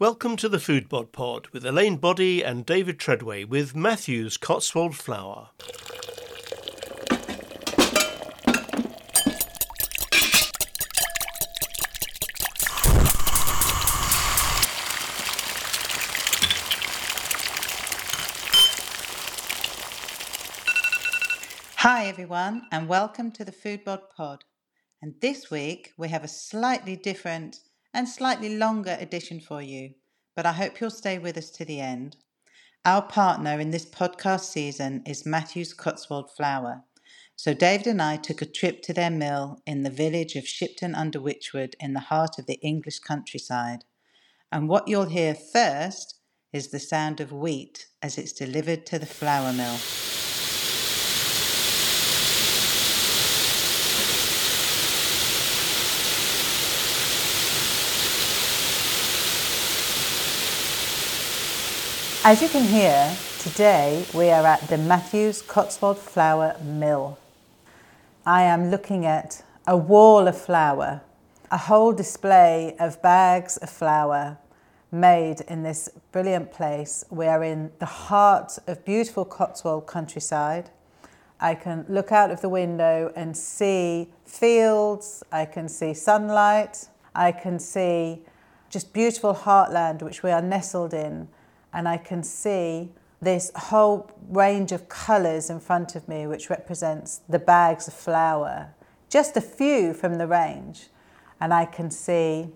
Welcome to the Foodbod Pod with Elaine Boddy and David Treadway with Matthews Cotswold Flour. Hi, everyone, and welcome to the Foodbod Pod. And this week we have a slightly different and slightly longer edition for you, but I hope you'll stay with us to the end. Our partner in this podcast season is Matthews Cotswold Flour. So David and I took a trip to their mill in the village of Shipton under Wychwood in the heart of the English countryside. And what you'll hear first is the sound of wheat as it's delivered to the flour mill. As you can hear, today we are at the Matthews Cotswold Flour Mill. I am looking at a wall of flour, a whole display of bags of flour made in this brilliant place. We are in the heart of beautiful Cotswold countryside. I can look out of the window and see fields, I can see sunlight, I can see just beautiful heartland which we are nestled in and I can see this whole range of colours in front of me, which represents the bags of flour, just a few from the range. And I can see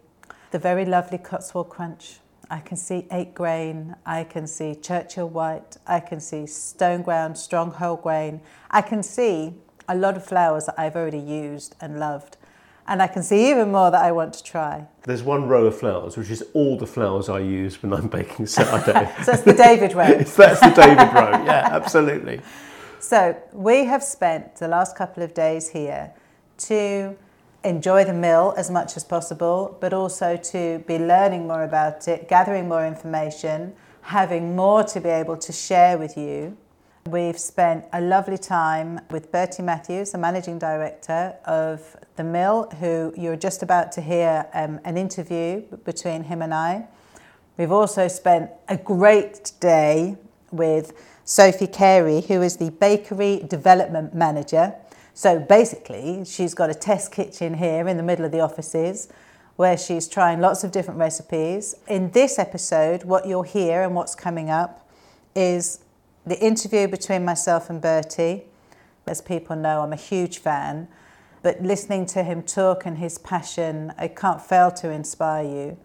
the very lovely Cotswold Crunch. I can see eight grain. I can see Churchill White. I can see Stone Ground, Strong Whole Grain. I can see a lot of flours that I've already used and loved and I can see even more that I want to try. There's one row of flours, which is all the flours I use when I'm baking sourdough. so that's the David row. that's the David row, yeah, absolutely. So we have spent the last couple of days here to enjoy the mill as much as possible, but also to be learning more about it, gathering more information, having more to be able to share with you. We've spent a lovely time with Bertie Matthews, the managing director of the mill, who you're just about to hear um, an interview between him and I. We've also spent a great day with Sophie Carey, who is the bakery development manager. So basically, she's got a test kitchen here in the middle of the offices where she's trying lots of different recipes. In this episode, what you'll hear and what's coming up is the interview between myself and Bertie. As people know, I'm a huge fan, but listening to him talk and his passion, I can't fail to inspire you.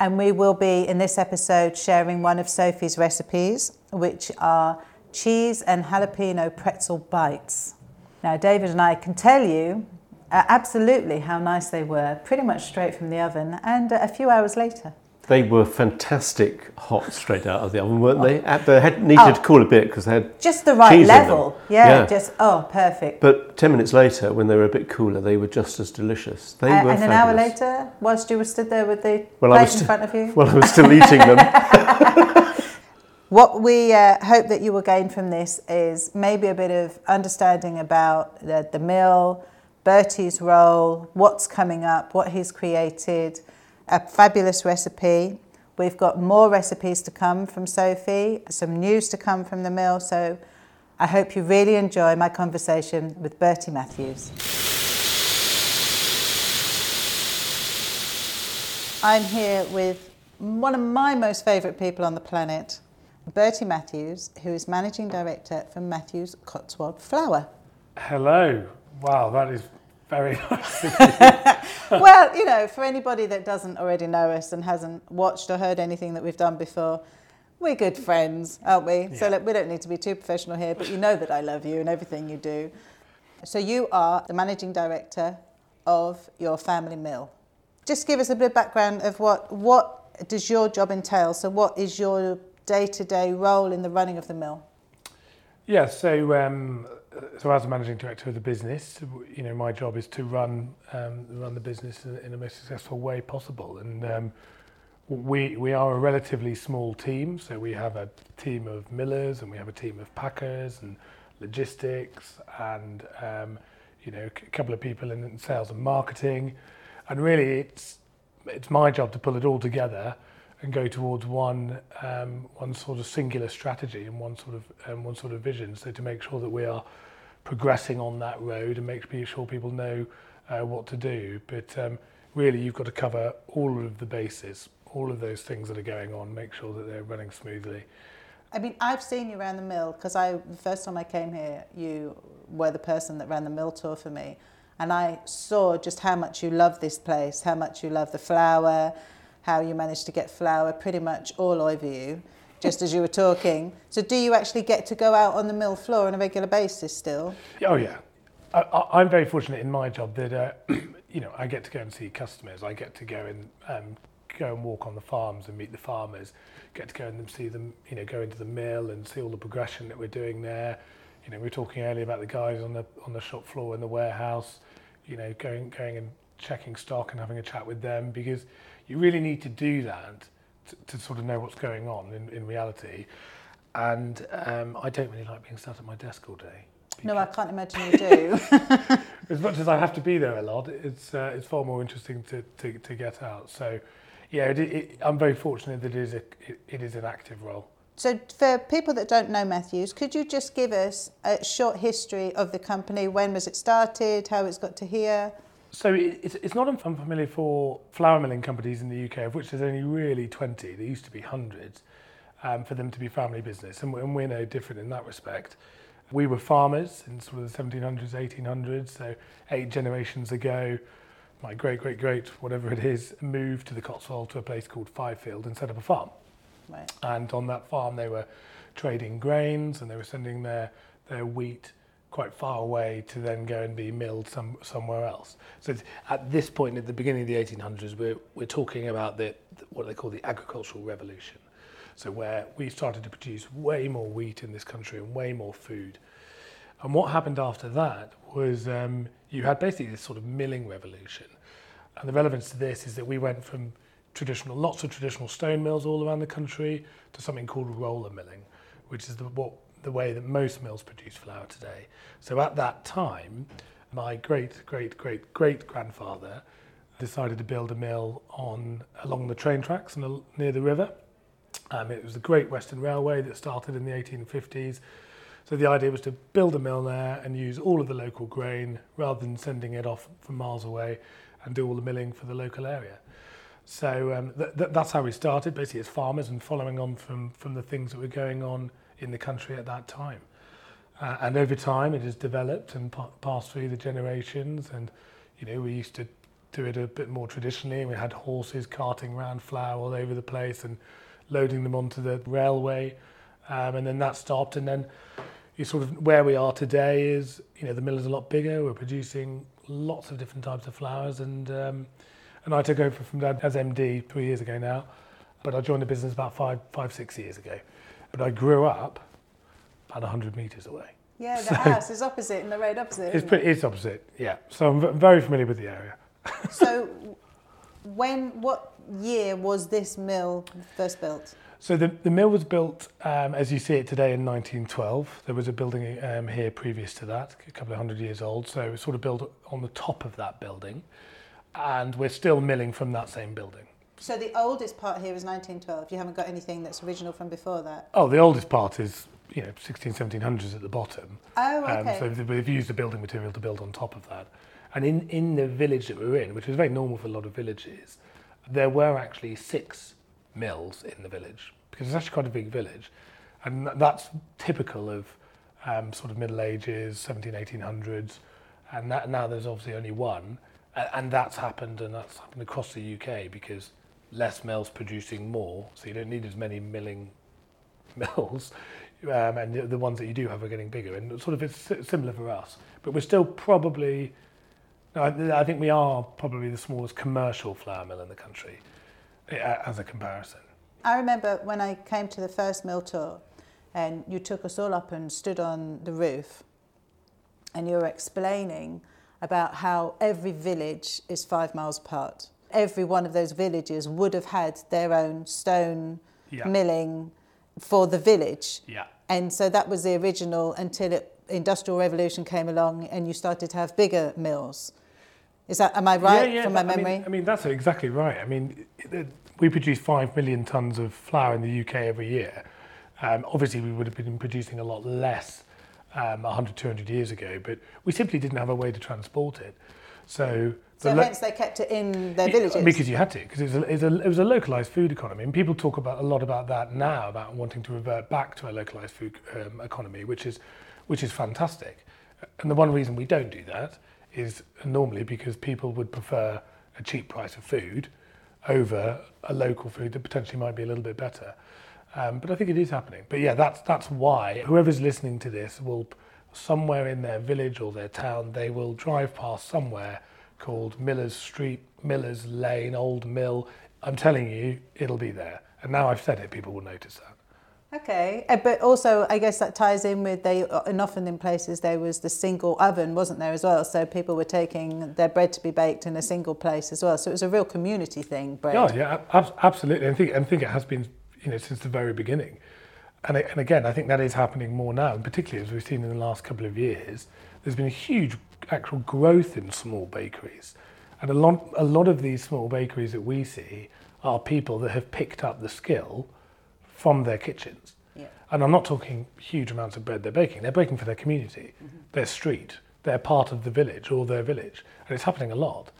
And we will be in this episode sharing one of Sophie's recipes, which are cheese and jalapeno pretzel bites. Now, David and I can tell you uh, absolutely how nice they were, pretty much straight from the oven, and uh, a few hours later. They were fantastic hot straight out of the oven, weren't they? At They had needed oh, to cool a bit because they had just the right level. Yeah, yeah, just oh, perfect. But ten minutes later, when they were a bit cooler, they were just as delicious. They uh, were. And fabulous. an hour later, whilst you were stood there with the well, plate st- in front of you, well, I was still eating them. what we uh, hope that you will gain from this is maybe a bit of understanding about the, the mill, Bertie's role, what's coming up, what he's created a fabulous recipe. We've got more recipes to come from Sophie, some news to come from the mill. So I hope you really enjoy my conversation with Bertie Matthews. I'm here with one of my most favourite people on the planet, Bertie Matthews, who is Managing Director for Matthews Cotswold Flour. Hello. Wow, that is very nice. well, you know, for anybody that doesn't already know us and hasn't watched or heard anything that we've done before, we're good friends, aren't we? Yeah. So look, we don't need to be too professional here, but you know that I love you and everything you do. So you are the managing director of your family mill. Just give us a bit of background of what what does your job entail? So what is your day-to-day role in the running of the mill? Yeah, so um, so as a managing director of the business, you know, my job is to run um, run the business in, in the most successful way possible. And um, we we are a relatively small team, so we have a team of millers and we have a team of packers and logistics and um, you know a couple of people in sales and marketing. And really, it's it's my job to pull it all together and go towards one um, one sort of singular strategy and one sort of um, one sort of vision. So to make sure that we are progressing on that road and make sure people know uh, what to do. But um, really, you've got to cover all of the bases, all of those things that are going on, make sure that they're running smoothly. I mean, I've seen you around the mill because I the first time I came here, you were the person that ran the mill tour for me, and I saw just how much you love this place, how much you love the flour, how you managed to get flour pretty much all over you, just as you were talking. So, do you actually get to go out on the mill floor on a regular basis still? Oh yeah, I, am very fortunate in my job that uh, you know I get to go and see customers. I get to go and um, go and walk on the farms and meet the farmers. Get to go and see them, you know, go into the mill and see all the progression that we're doing there. You know, we were talking earlier about the guys on the on the shop floor in the warehouse. You know, going going and checking stock and having a chat with them because you really need to do that to, to sort of know what's going on in, in reality. And um, I don't really like being sat at my desk all day. No, I can't imagine you do. as much as I have to be there a lot, it's uh, it's far more interesting to, to, to get out. So, yeah, it, it, I'm very fortunate that it is a it, it is an active role. So, for people that don't know Matthews, could you just give us a short history of the company? When was it started? How it's got to here? So it's, it's not unfamiliar for flour milling companies in the UK, of which there's only really 20. There used to be hundreds um, for them to be family business, and, and we're no different in that respect. We were farmers in sort of the 1700s, 1800s, so eight generations ago. My great, great, great, whatever it is, moved to the Cotswold to a place called Fifield and set up a farm. Right. And on that farm, they were trading grains and they were sending their, their wheat quite far away to then go and be milled some, somewhere else. So at this point, at the beginning of the 1800s, we're, we're talking about the, what they call the agricultural revolution. So where we started to produce way more wheat in this country and way more food. And what happened after that was um, you had basically this sort of milling revolution. And the relevance to this is that we went from traditional, lots of traditional stone mills all around the country to something called roller milling, which is the, what the way that most mills produce flour today. So at that time, my great, great, great, great grandfather decided to build a mill on along the train tracks the, near the river. Um, it was the Great Western Railway that started in the 1850s. So the idea was to build a mill there and use all of the local grain rather than sending it off from miles away and do all the milling for the local area. So um, th- th- that's how we started, basically as farmers and following on from, from the things that were going on in the country at that time. Uh, and over time, it has developed and pa- passed through the generations. And you know, we used to do it a bit more traditionally. We had horses carting around flour all over the place and loading them onto the railway. Um, and then that stopped. And then you sort of where we are today is, you know, the mill is a lot bigger. We're producing lots of different types of flours. And um, and I took over from Dad as MD three years ago now. But I joined the business about five, five, six years ago. But I grew up about 100 metres away. Yeah, the so house is opposite and the road opposite. It's, pretty, it's opposite, yeah. So I'm very familiar with the area. so, when, what year was this mill first built? So the, the mill was built um, as you see it today in 1912. There was a building um, here previous to that, a couple of hundred years old. So it was sort of built on the top of that building. And we're still milling from that same building. So the oldest part here is 1912. You haven't got anything that's original from before that? Oh, the oldest part is you know 16, 1700s at the bottom. Oh, okay. Um, so they've used the building material to build on top of that. And in, in the village that we're in, which is very normal for a lot of villages, there were actually six mills in the village because it's actually quite a big village. And that's typical of um, sort of Middle Ages, 17, 1800s. And that, now there's obviously only one. And that's happened, and that's happened across the UK because less mills producing more, so you don't need as many milling mills, um, and the, the ones that you do have are getting bigger. And sort of it's similar for us, but we're still probably, I, I think we are probably the smallest commercial flour mill in the country, as a comparison. I remember when I came to the first mill tour, and you took us all up and stood on the roof, and you were explaining about how every village is five miles apart every one of those villages would have had their own stone yeah. milling for the village. Yeah. And so that was the original until it, industrial revolution came along and you started to have bigger mills. Is that am I right yeah, yeah, from my memory? I mean, I mean, that's exactly right. I mean, we produce 5 million tonnes of flour in the UK every year. Um, obviously, we would have been producing a lot less um, 100, 200 years ago, but we simply didn't have a way to transport it. So, so hence they kept it in their villages. because you had to, because it was a, it it was a localized food economy, and people talk about a lot about that now, about wanting to revert back to a localized food um, economy, which is, which is fantastic. And the one reason we don't do that is normally because people would prefer a cheap price of food over a local food that potentially might be a little bit better. Um, but I think it is happening. But yeah, that's that's why whoever's listening to this will somewhere in their village or their town they will drive past somewhere called Miller's Street, Miller's Lane, Old Mill. I'm telling you, it'll be there. And now I've said it, people will notice that. Okay, uh, but also I guess that ties in with they and often in places there was the single oven, wasn't there as well? So people were taking their bread to be baked in a single place as well. So it was a real community thing. Bread. Yeah, yeah, ab- absolutely. I think I think it has been, you know, since the very beginning. And, and again, I think that is happening more now, and particularly as we've seen in the last couple of years. There's been a huge actual growth in small bakeries, and a lot a lot of these small bakeries that we see are people that have picked up the skill from their kitchens. Yeah. And I'm not talking huge amounts of bread they're baking. They're baking for their community, Mm-hmm. their street, their part of the village or their village. And it's happening a lot.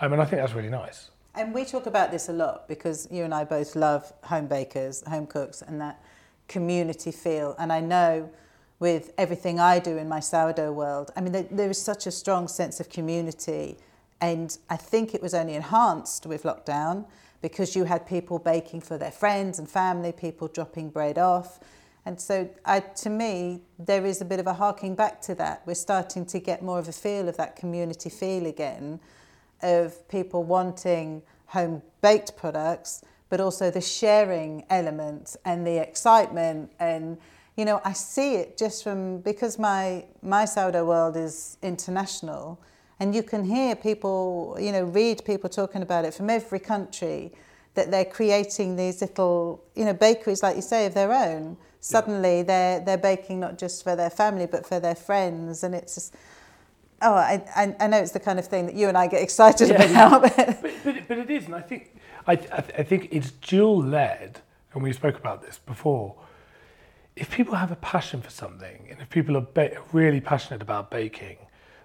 I mean, I think that's really nice. And we talk about this a lot because you and I both love home bakers, home cooks, and that community feel. And I know with everything I do in my sourdough world, I mean, there, there is such a strong sense of community. And I think it was only enhanced with lockdown because you had people baking for their friends and family, people dropping bread off. And so, I, to me, there is a bit of a harking back to that. We're starting to get more of a feel of that community feel again of people wanting home baked products, but also the sharing element and the excitement. And, you know, I see it just from because my, my sourdough world is international. And you can hear people, you know, read people talking about it from every country that they're creating these little, you know, bakeries, like you say, of their own. Suddenly they're, they're baking not just for their family, but for their friends. And it's just, oh, I, I, I know it's the kind of thing that you and I get excited Yeah, about. but- but, but, it is, and I think I, I think it's dual led, and we spoke about this before. If people have a passion for something, and if people are ba- really passionate about baking,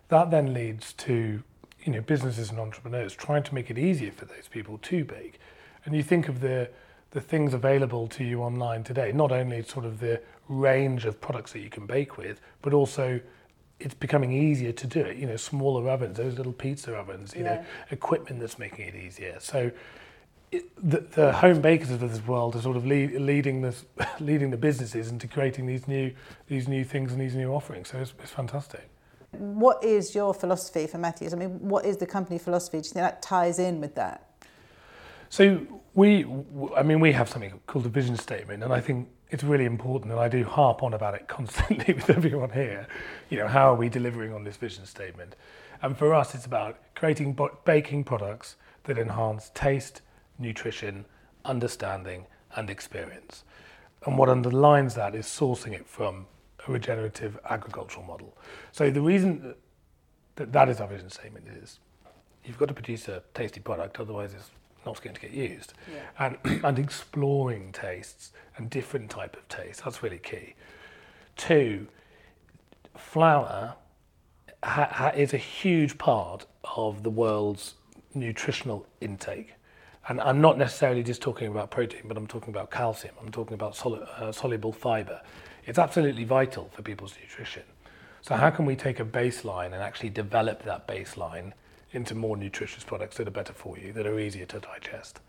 that then leads to you know businesses and entrepreneurs trying to make it easier for those people to bake. And you think of the the things available to you online today, not only sort of the range of products that you can bake with, but also it's becoming easier to do it. You know, smaller ovens, those little pizza ovens, you know, equipment that's making it easier. So the, the home bakers of this world are sort of lead, leading this, leading the businesses into creating these new, these new things and these new offerings. So it's, it's fantastic. what is your philosophy for Matthews? I mean, what is the company philosophy? Do you think that ties in with that? So we, I mean, we have something called a vision statement, and I think it's really important, and I do harp on about it constantly with everyone here. You know, how are we delivering on this vision statement? And for us, it's about creating baking products that enhance taste, nutrition, understanding, and experience. And what underlines that is sourcing it from a regenerative agricultural model. So the reason that- that is our vision statement is you've got to produce a tasty product, otherwise it's not going to get used. And, and exploring tastes and different type of tastes, that's really key. Two, flour ha- ha- is a huge part of the world's nutritional intake. And I'm not necessarily just talking about protein, but I'm talking about calcium, I'm talking about solu- uh, soluble fiber. It's absolutely vital for people's nutrition. So, how can we take a baseline and actually develop that baseline into more nutritious products that are better for you, that are easier to digest?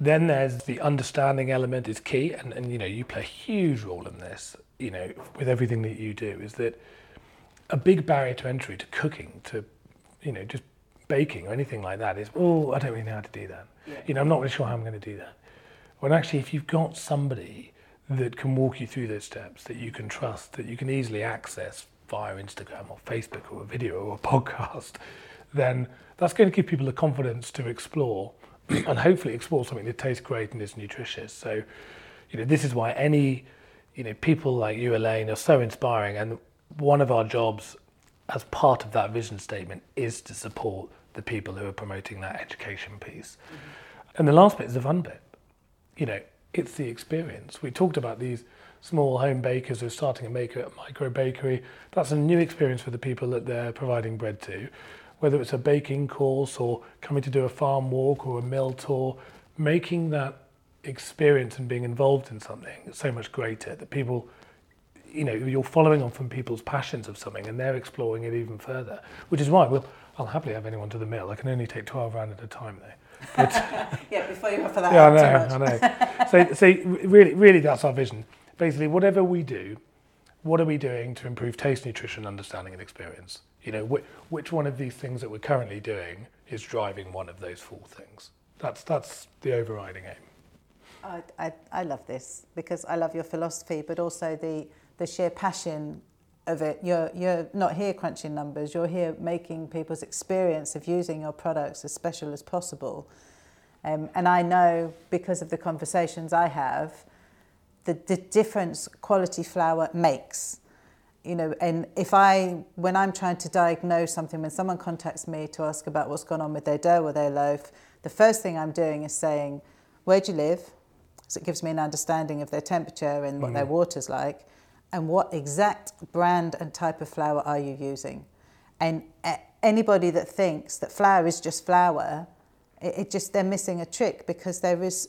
Then there's the understanding element is key, and, and you know you play a huge role in this. You know, with everything that you do, is that a big barrier to entry to cooking, to you know, just baking or anything like that is, oh, I don't really know how to do that. You know, I'm not really sure how I'm going to do that. When actually, if you've got somebody that can walk you through those steps, that you can trust, that you can easily access via Instagram or Facebook or a video or a podcast, then that's going to give people the confidence to explore and hopefully explore something that tastes great and is nutritious. So, you know, this is why any, you know, people like you, Elaine, are so inspiring. And one of our jobs as part of that vision statement is to support the people who are promoting that education piece. Mm-hmm. And the last bit is the fun bit. You know, it's the experience. We talked about these small home bakers who are starting a maker a micro bakery. That's a new experience for the people that they're providing bread to. Whether it's a baking course or coming to do a farm walk or a mill tour, making that experience and being involved in something so much greater that people you know you're following on from people's passions of something and they're exploring it even further which is why we'll I'll happily have anyone to the mill. I can only take 12 rand at a time though. But, yeah before you offer that yeah I know I know. So so really really that's our vision. Basically whatever we do what are we doing to improve taste nutrition understanding and experience? You know wh- which one of these things that we're currently doing is driving one of those four things? That's that's the overriding aim. I, I, I love this because I love your philosophy, but also the, the sheer passion of it. You're, you're not here crunching numbers, you're here making people's experience of using your products as special as possible. Um, and I know because of the conversations I have, the, the difference quality flour makes. You know, and if I, when I'm trying to diagnose something, when someone contacts me to ask about what's gone on with their dough or their loaf, the first thing I'm doing is saying, where do you live? So it gives me an understanding of their temperature and what mm. their water's like, and what exact brand and type of flour are you using. And anybody that thinks that flour is just flour, it, it just they're missing a trick because there is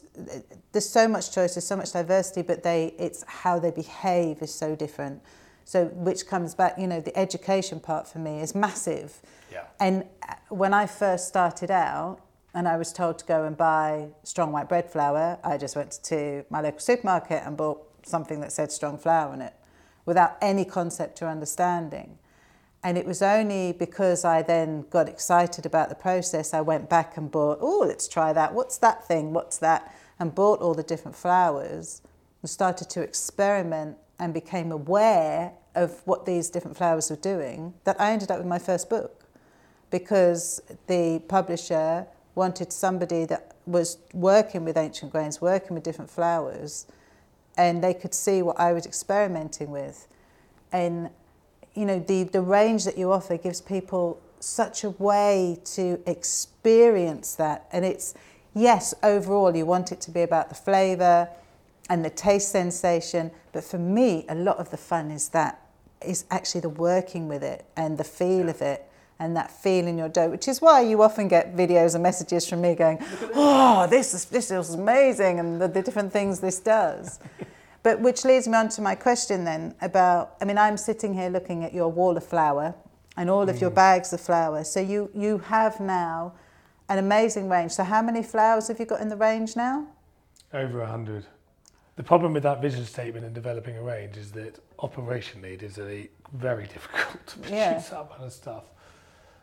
there's so much choice, there's so much diversity, but they it's how they behave is so different. So which comes back, you know, the education part for me is massive. Yeah. And uh, when I first started out, and I was told to go and buy strong white bread flour, I just went to my local supermarket and bought something that said strong flour on it without any concept or understanding. And it was only because I then got excited about the process, I went back and bought, oh, let's try that. What's that thing? What's that? And bought all the different flours and started to experiment and became aware of what these different flours were doing that I ended up with my first book because the publisher wanted somebody that was working with ancient grains, working with different flours, and they could see what I was experimenting with. And, you know, the, the range that you offer gives people such a way to experience that. And it's, yes, overall, you want it to be about the flavour and the taste sensation, but for me, a lot of the fun is that, is actually the working with it and the feel of it and that feel in your dough, which is why you often get videos and messages from me going, "Oh, this is this is amazing," and the, the different things this does. but which leads me on to my question then about. I mean, I'm sitting here looking at your wall of flour and all of mm. your bags of flour. So you you have now an amazing range. So how many flours have you got in the range now? Over a hundred. The problem with that vision statement and developing a range is that operationally it is a very difficult to produce yeah. that kind of stuff.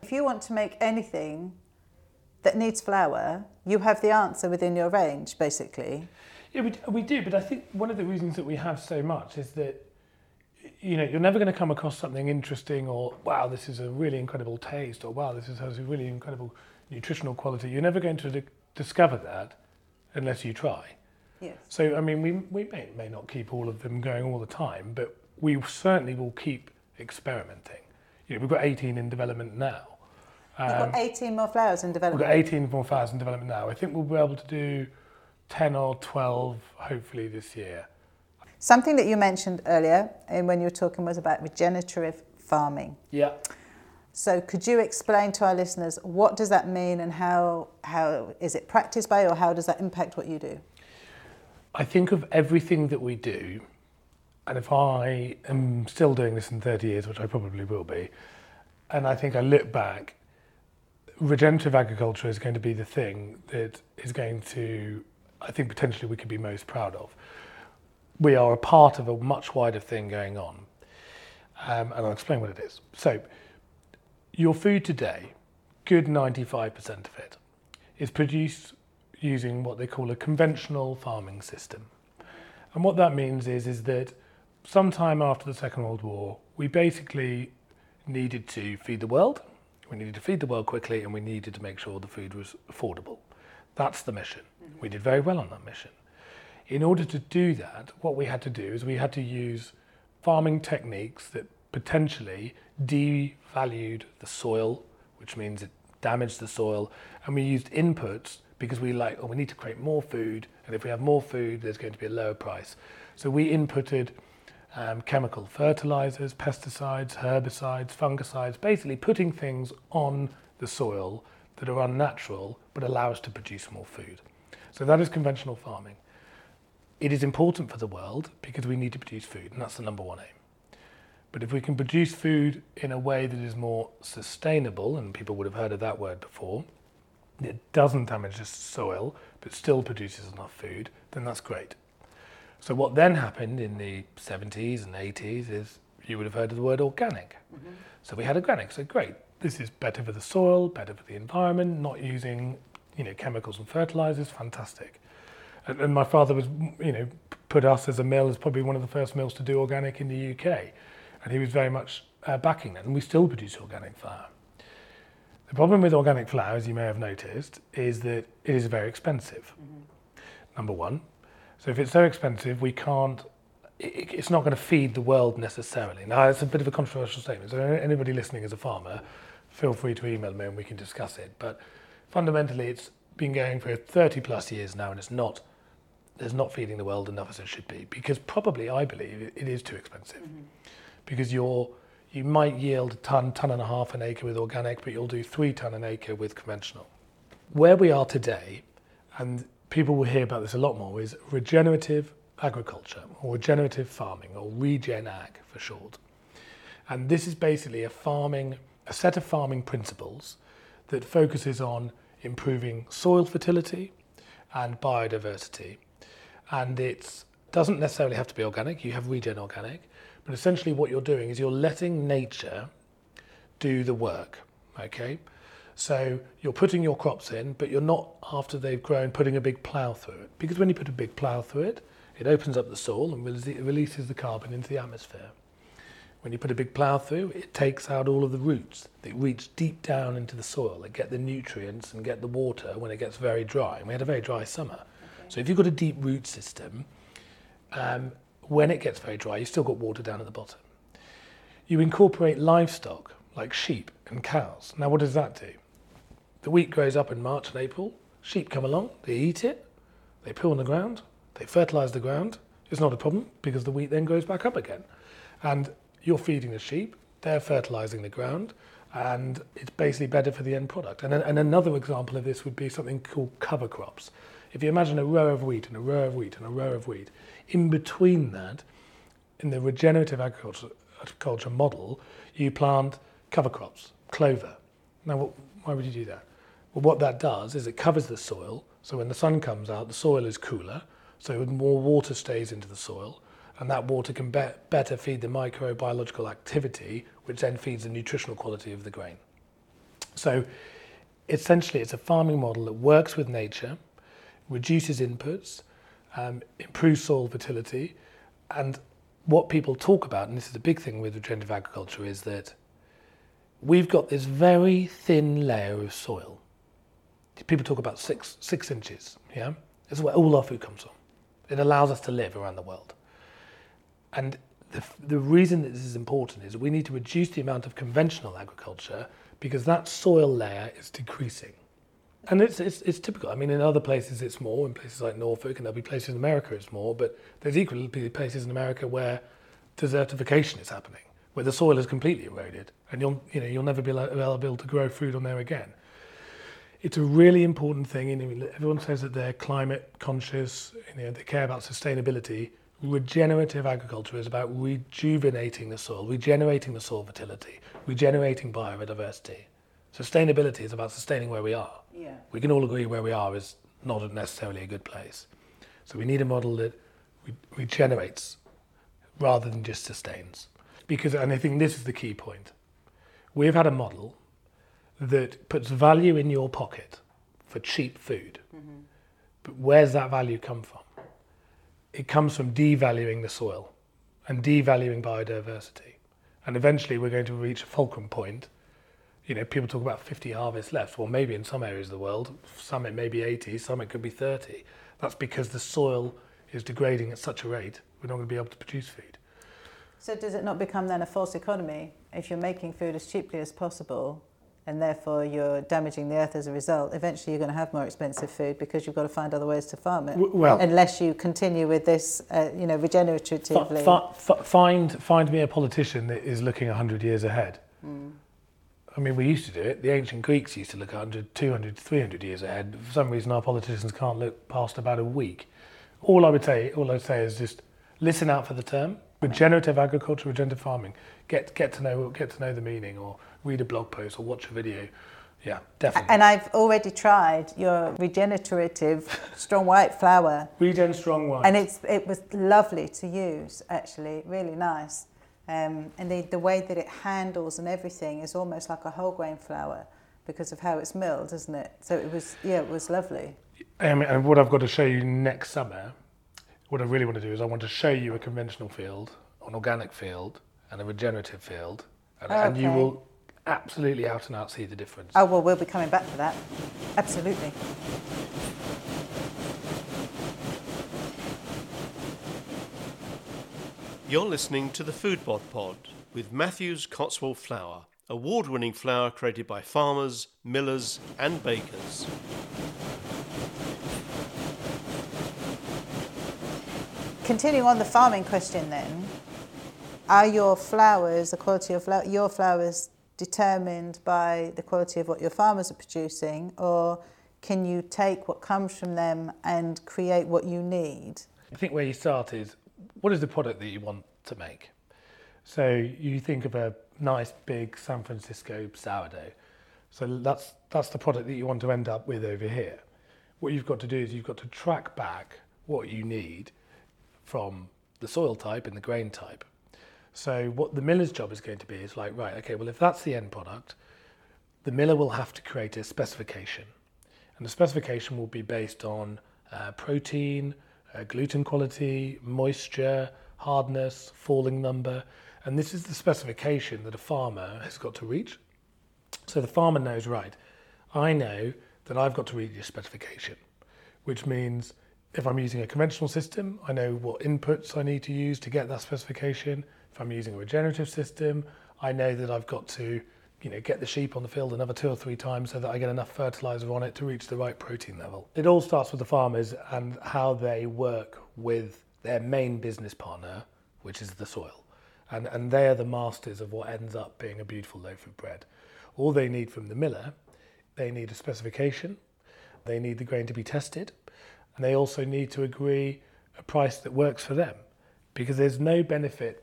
If you want to make anything that needs flour, you have the answer within your range, basically. Yeah, we, we do, but I think one of the reasons that we have so much is that you know you're never going to come across something interesting or wow this is a really incredible taste or wow this is, has a really incredible nutritional quality. You're never going to di- discover that unless you try. Yes. So I mean we we may, may not keep all of them going all the time, but we certainly will keep experimenting. You know, we've got 18 in development now. You've got um, 18 more flours in development. We've got 18 more flours in development now. I think we'll be able to do 10 or 12 hopefully this year. Something that you mentioned earlier and when you were talking was about regenerative farming. Yeah. So could you explain to our listeners what does that mean and how how is it practiced by or how does that impact what you do? I think of everything that we do and if I am still doing this in 30 years, which I probably will be, and I think I look back regenerative agriculture is going to be the thing that is going to, I think, potentially we could be most proud of. We are a part of a much wider thing going on. Um, and I'll explain what it is. So, your food today, good 95% of it, is produced using what they call a conventional farming system. And what that means is, is that sometime after the Second World War, we basically needed to feed the world we needed to feed the world quickly and we needed to make sure the food was affordable. That's the mission. Mm-hmm. We did very well on that mission. In order to do that, what we had to do is we had to use farming techniques that potentially devalued the soil, which means it damaged the soil, and we used inputs because we like, oh, we need to create more food, and if we have more food, there's going to be a lower price. So we inputted um, chemical fertilizers, pesticides, herbicides, fungicides, basically putting things on the soil that are unnatural but allow us to produce more food. So that is conventional farming. It is important for the world because we need to produce food, and that's the number one aim. But if we can produce food in a way that is more sustainable, and people would have heard of that word before, it doesn't damage the soil but still produces enough food, then that's great. So what then happened in the 70s and 80s is you would have heard of the word organic. Mm-hmm. So we had organic. So great, this is better for the soil, better for the environment, not using you know chemicals and fertilizers, fantastic. And, and my father was you know put us as a mill as probably one of the first mills to do organic in the UK, and he was very much uh, backing that, and we still produce organic flour. The problem with organic flour, as you may have noticed, is that it is very expensive. Mm-hmm. Number one, so if it's so expensive, we can't. It, it's not going to feed the world necessarily. Now, it's a bit of a controversial statement. So anybody listening as a farmer, feel free to email me and we can discuss it. But fundamentally, it's been going for 30 plus years now, and it's not. There's not feeding the world enough as it should be because probably I believe it is too expensive. Mm-hmm. Because you're you might yield a ton, ton and a half an acre with organic, but you'll do three ton an acre with conventional. Where we are today, and people will hear about this a lot more, is regenerative agriculture or regenerative farming or regen ag for short. And this is basically a farming, a set of farming principles that focuses on improving soil fertility and biodiversity. And it doesn't necessarily have to be organic, you have regen organic, but essentially what you're doing is you're letting nature do the work, okay? So you're putting your crops in, but you're not, after they've grown, putting a big plough through it. Because when you put a big plough through it, it opens up the soil and releases the carbon into the atmosphere. When you put a big plough through, it takes out all of the roots that reach deep down into the soil and get the nutrients and get the water when it gets very dry. And we had a very dry summer. Okay. So if you've got a deep root system, um, when it gets very dry, you've still got water down at the bottom. You incorporate livestock like sheep and cows. Now, what does that do? The wheat grows up in March and April. Sheep come along, they eat it, they poo on the ground, they fertilize the ground. It's not a problem because the wheat then grows back up again. And you're feeding the sheep, they're fertilizing the ground, and it's basically better for the end product. And, and another example of this would be something called cover crops. If you imagine a row of wheat and a row of wheat and a row of wheat, in between that, in the regenerative agriculture, agriculture model, you plant cover crops, clover. Now, what, why would you do that? Well, what that does is it covers the soil, so when the sun comes out, the soil is cooler, so more water stays into the soil, and that water can be- better feed the microbiological activity, which then feeds the nutritional quality of the grain. So essentially, it's a farming model that works with nature, reduces inputs, um, improves soil fertility, and what people talk about, and this is a big thing with regenerative agriculture, is that we've got this very thin layer of soil people talk about six six inches. Yeah, this is where all our food comes from. It allows us to live around the world. And the, the reason that this is important is we need to reduce the amount of conventional agriculture because that soil layer is decreasing. And it's, it's, it's typical. I mean, in other places it's more, in places like Norfolk, and there'll be places in America it's more, but there's equally places in America where desertification is happening, where the soil is completely eroded, and you'll, you know, you'll never be able to grow food on there again it's a really important thing. And everyone says that they're climate conscious, you know, they care about sustainability. Regenerative agriculture is about rejuvenating the soil, regenerating the soil fertility, regenerating biodiversity. Sustainability is about sustaining where we are. Yeah. We can all agree where we are is not necessarily a good place. So we need a model that re- regenerates rather than just sustains. Because, and I think this is the key point. We've had a model that puts value in your pocket for cheap food. Mm-hmm. But where's that value come from? It comes from devaluing the soil and devaluing biodiversity. And eventually we're going to reach a fulcrum point. You know, people talk about 50 harvests left. Well, maybe in some areas of the world, some it may be 80, some it could be 30. That's because the soil is degrading at such a rate, we're not going to be able to produce food. So does it not become then a false economy if you're making food as cheaply as possible and therefore you're damaging the earth as a result, eventually you're going to have more expensive food because you've got to find other ways to farm it. well, unless you continue with this, uh, you know, regeneratively. Fi- fi- find find me a politician that is looking 100 years ahead. Mm. I mean, we used to do it. The ancient Greeks used to look 100, 200, 300 years ahead. For some reason, our politicians can't look past about a week. All I would say, all I'd say is just listen out for the term regenerative agriculture, regenerative farming. Get get to know get to know the meaning, or read a blog post, or watch a video. Yeah, definitely. And I've already tried your regenerative strong white flour. Regen strong white. And it's it was lovely to use. Actually, really nice. Um, and the, the way that it handles and everything is almost like a whole grain flour because of how it's milled, isn't it? So it was, yeah, it was lovely. And what I've got to show you next summer, what I really want to do is I want to show you a conventional field, an organic field, and a regenerative field, and, okay. and you will absolutely out and out see the difference. Oh well, we'll be coming back to that. Absolutely. You're listening to the Foodbod Pod Pod with Matthews Cotswold Flour, award winning flour created by farmers, millers, and bakers. Continuing on the farming question, then, are your flours, the quality of your flours, determined by the quality of what your farmers are producing, or can you take what comes from them and create what you need? I think where you start is what is the product that you want to make? So you think of a nice big San Francisco sourdough. So that's that's the product that you want to end up with over here. What you've got to do is you've got to track back what you need from the soil type and the grain type. So what the miller's job is going to be is like, right, okay, well if that's the end product, the miller will have to create a specification. And the specification will be based on uh, protein, uh, gluten quality, moisture, hardness, falling number. And this is the specification that a farmer has got to reach. So the farmer knows, right, I know that I've got to reach this specification, which means if I'm using a conventional system, I know what inputs I need to use to get that specification. If I'm using a regenerative system, I know that I've got to you know, get the sheep on the field another two or three times so that I get enough fertilizer on it to reach the right protein level. It all starts with the farmers and how they work with their main business partner, which is the soil. And, and they are the masters of what ends up being a beautiful loaf of bread. All they need from the miller, they need a specification, they need the grain to be tested, and they also need to agree a price that works for them. Because there's no benefit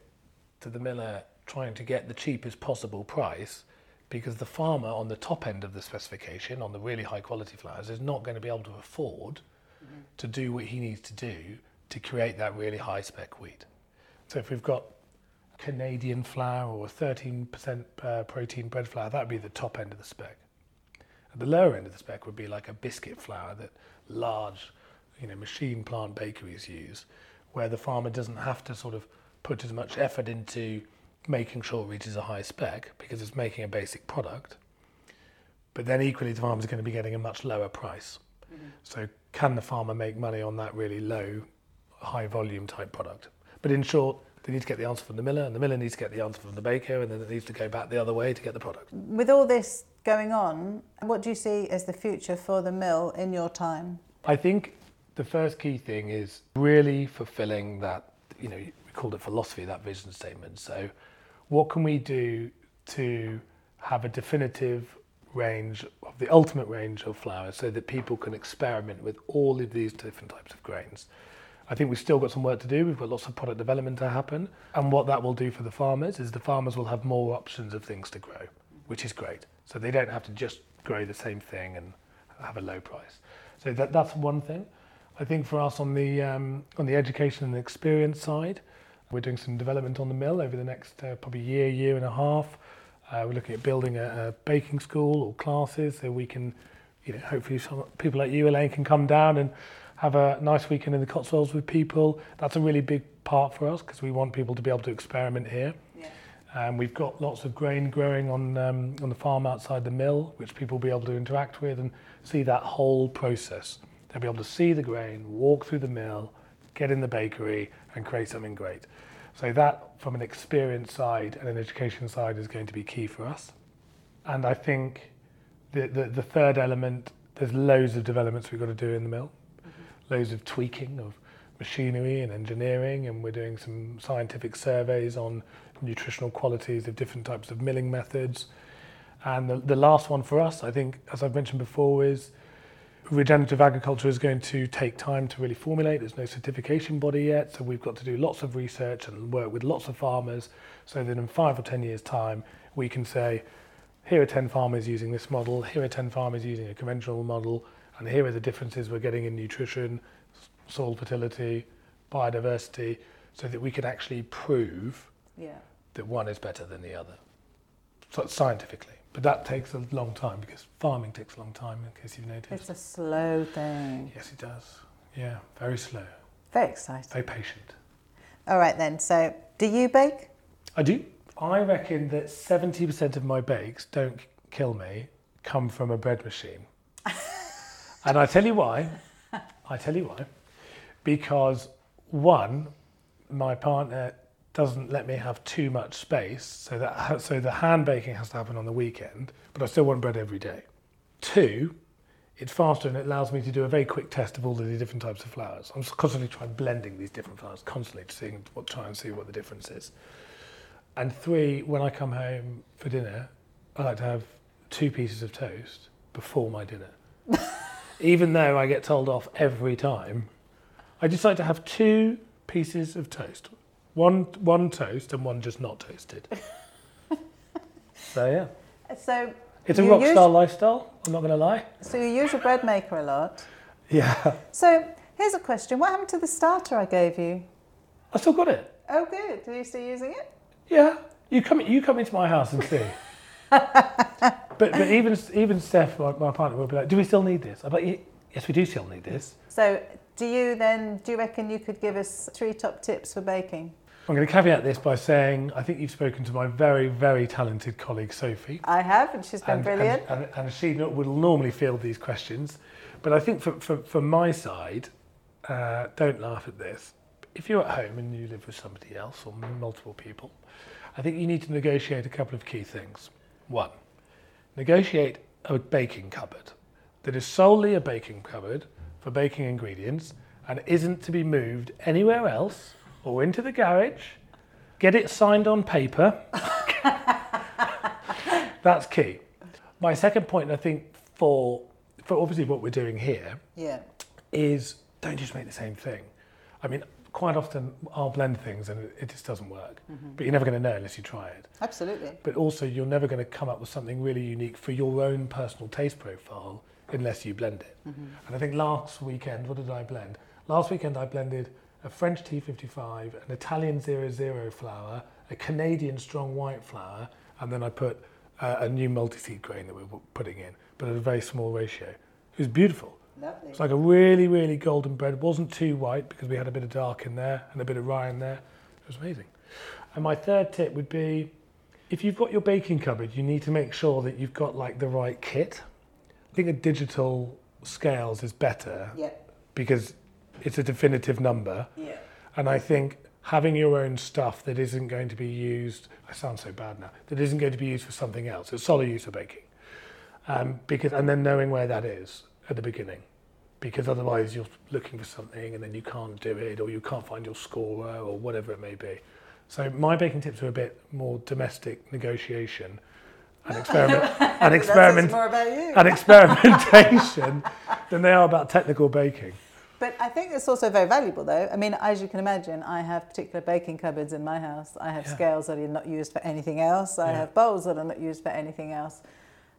to the miller trying to get the cheapest possible price because the farmer on the top end of the specification, on the really high quality flours, is not going to be able to afford mm-hmm. to do what he needs to do to create that really high spec wheat. So if we've got Canadian flour or 13% uh, protein bread flour, that would be the top end of the spec. At the lower end of the spec would be like a biscuit flour that large, you know, machine plant bakeries use, where the farmer doesn't have to sort of put as much effort into making sure it reaches a high spec because it's making a basic product. But then equally, the farmer is going to be getting a much lower price. Mm-hmm. So, can the farmer make money on that really low, high volume type product? But in short, they need to get the answer from the miller, and the miller needs to get the answer from the baker, and then it needs to go back the other way to get the product. With all this going on, what do you see as the future for the mill in your time? I think the first key thing is really fulfilling that, you know, called it philosophy, that vision statement. So, what can we do to have a definitive range of the ultimate range of flours so that people can experiment with all of these different types of grains. I think we've still got some work to do. We've got lots of product development to happen. And what that will do for the farmers is the farmers will have more options of things to grow, which is great. So they don't have to just grow the same thing and have a low price. So that, that's one thing. I think for us on the, um, on the education and experience side, we're doing some development on the mill over the next uh, probably year, year and a half. Uh, we're looking at building a, a baking school or classes so we can, you know, hopefully some people like you, Elaine, can come down and have a nice weekend in the Cotswolds with people. That's a really big part for us because we want people to be able to experiment here. Yeah. Um, we've got lots of grain growing on um, on the farm outside the mill, which people will be able to interact with and see that whole process. They'll be able to see the grain, walk through the mill, get in the bakery, and create something great. So that, from an experience side and an education side, is going to be key for us. And I think the, the, the third element, there's loads of developments we've got to do in the mill, mm-hmm. loads of tweaking of machinery and engineering, and we're doing some scientific surveys on nutritional qualities of different types of milling methods. And the, the last one for us, I think, as I've mentioned before, is regenerative agriculture is going to take time to really formulate. There's no certification body yet, so we've got to do lots of research and work with lots of farmers so that in five or 10 years' time, we can say, here are 10 farmers using this model, here are 10 farmers using a conventional model, and here are the differences we're getting in nutrition, soil fertility, biodiversity, so that we can actually prove Yeah. that one is better than the other, so scientifically. But that takes a long time because farming takes a long time, in case you've noticed. It's a slow thing. Yes, it does. Yeah, very slow, Very exciting. very patient. All right then. So, do you bake? I do. I reckon that 70% of my bakes don't kill me come from a bread machine. and I tell you why. I tell you why. Because one, my partner doesn't let me have too much space, so that so the hand baking has to happen on the weekend, but I still want bread every day. Two, it's faster and it allows me to do a very quick test of all of the different types of flours. I'm constantly trying blending these different flours, constantly to seeing what try and see what the difference is. And three, when I come home for dinner, I like to have two pieces of toast before my dinner. Even though I get told off every time, I just like to have two pieces of toast. One one toast and one just not toasted. so yeah. So, It's a You rock use- star lifestyle, I'm not gonna lie. so you use your bread maker a lot. Yeah. So, here's a question: What happened to the starter I gave you? I still got it. Oh, good. Are you still using it? Yeah, you come you come into my house and see. but but even even Steph, my, my partner, will be like, "Do we still need this?" I'm like, "Yes, we do still need this." So, do you then? Do you reckon you could give us three top tips for baking? I'm going to caveat this by saying I think you've spoken to my very very talented colleague Sophie, I have, and she's been and, brilliant. and, and, and she will normally field these questions. But I think from from, from my side, uh, don't laugh at this. If you're at home and you live with somebody else or multiple people, I think you need to negotiate a couple of key things. One, negotiate a baking cupboard that is solely a baking cupboard for baking ingredients and isn't to be moved anywhere else or into the garage. Get it signed on paper. That's key. My second point, I think, for for obviously what we're doing here yeah. is don't just make the same thing. I mean, quite often I'll blend things and it, just doesn't work. Mm-hmm. But you're never going to know unless you try it. Absolutely. But also, you're never going to come up with something really unique for your own personal taste profile unless you blend it. Mm-hmm. And I think last weekend, what did I blend? Last weekend, I blended a French T55, an Italian 00 flour, a Canadian strong white flour, and then I put uh, a new multi-seed grain that we're putting in, but at a very small ratio. It was beautiful. Lovely. It's like a really, really golden bread. It wasn't too white because we had a bit of dark in there and a bit of rye in there. It was amazing. And my third tip would be if you've got your baking cupboard, you need to make sure that you've got like the right kit. I think a digital scales is better Yeah. because it's a definitive number. Yeah. And I think having your own stuff that isn't going to be used, I sound so bad now, that isn't going to be used for something else. It's solely used for baking. Um, because, and then knowing where that is at the beginning. Because otherwise you're looking for something and then you can't do it or you can't find your scorer or whatever it may be. So my baking tips are a bit more domestic negotiation and experiment and experiment more about you. and experimentation than they are about technical baking. But I think it's also very valuable, though. I mean, as you can imagine, I have particular baking cupboards in my house. I have Yeah. scales that are not used for anything else. I Yeah. have bowls that are not used for anything else.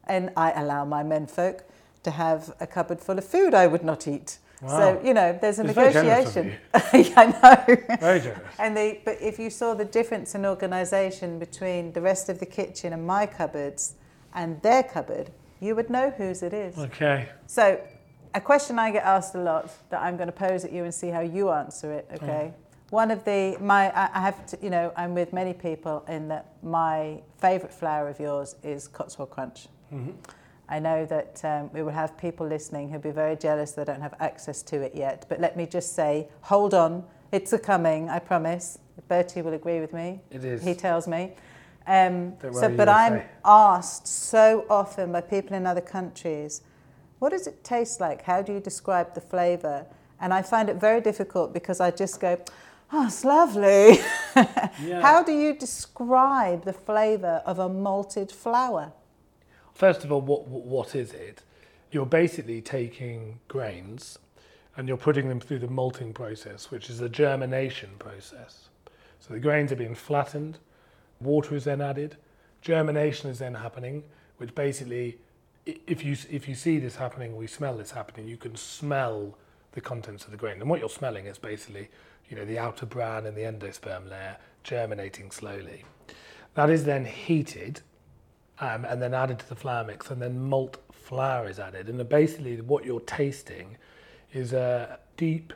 And I allow my menfolk to have a cupboard full of food I would not eat. Wow. So, you know, there's a It's very generous of negotiation. yeah, I know. Very generous. And they, but if you saw the difference in organisation between the rest of the kitchen and my cupboards and their cupboard, you would know whose it is. Okay. So, a question I get asked a lot that I'm going to pose at you and see how you answer it. Okay. One of the my I have to, you know I'm with many people in that my favourite flour of yours is Cotswold Crunch. I know that um, we will have people listening who'll be very jealous they don't have access to it yet. But let me just say, hold on, it's a coming. I promise. Bertie will agree with me. It is. He tells me. Um, so, but I'm say. asked so often by people in other countries, what does it taste like? How do you describe the flavour? And I find it very difficult because I just go, oh, it's lovely. How do you describe the flavour of a malted flour? First of all, what what is it? You're basically taking grains and you're putting them through the malting process, which is the germination process. So the grains are being flattened, water is then added, germination is then happening, which basically, if you if you see this happening, we smell this happening, you can smell the contents of the grain. And what you're smelling is basically, you know, the outer bran and the endosperm layer germinating slowly. That is then heated um, and then added to the flour mix, and then malt flour is added. And basically, what you're tasting is a deep,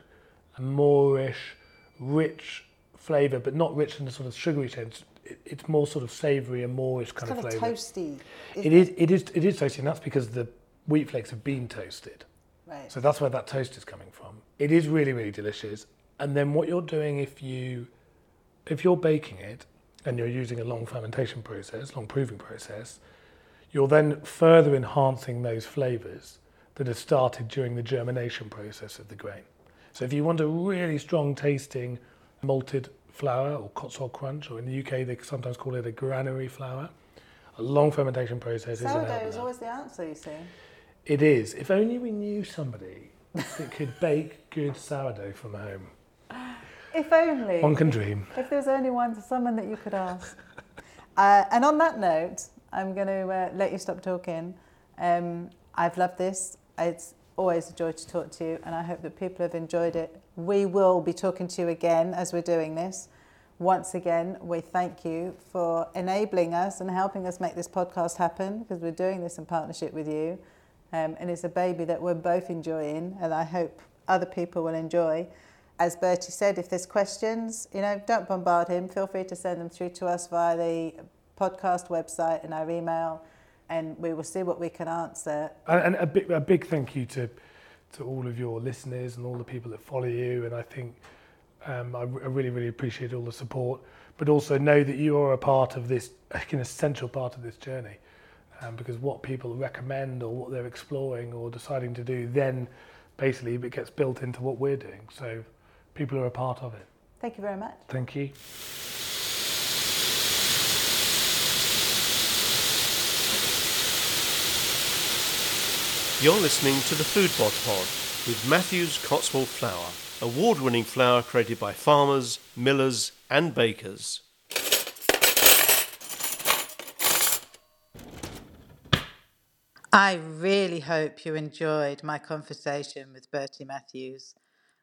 moorish, rich flavour, but not rich in the sort of sugary sense. It, it's more sort of savoury and moorish kind, Kind of of toasty. It is, it is, it is toasty, and that's because the wheat flakes have been toasted. Right. So that's where that toast is coming from. It is really, really delicious. And then what you're doing if you if you're baking it and you're using a long fermentation process, long proving process, you're then further enhancing those flavors that have started during the germination process of the grain. So if you want a really strong tasting malted flour or Cotswold crunch, or in the UK they sometimes call it a granary flour, a long fermentation process Sourdough is always the answer, you see. It is. If only we knew somebody that could bake good sourdough from home. If only. One can dream. If there's only one, someone that you could ask. uh, and on that note, I'm going to uh, let you stop talking. Um, I've loved this. It's always a joy to talk to you, and I hope that people have enjoyed it. We will be talking to you again as we're doing this. Once again, we thank you for enabling us and helping us make this podcast happen because we're doing this in partnership with you. Um, and it's a baby that we're both enjoying, and I hope other people will enjoy. As Bertie said, if there's questions, you know, don't bombard him. Feel free to send them through to us via the podcast website and our email, and we will see what we can answer. And, and a, big, a big thank you to, to all of your listeners and all the people that follow you. And I think um, I, I really, really appreciate all the support. But also know that you are a part of this, an essential part of this journey. Um, because what people recommend or what they're exploring or deciding to do, then basically it gets built into what we're doing. So people are a part of it. Thank you very much. Thank you. You're listening to the Foodbod Pod Pod with Matthews Cotswold Flour, award winning flour created by farmers, millers, and bakers. I really hope you enjoyed my conversation with Bertie Matthews.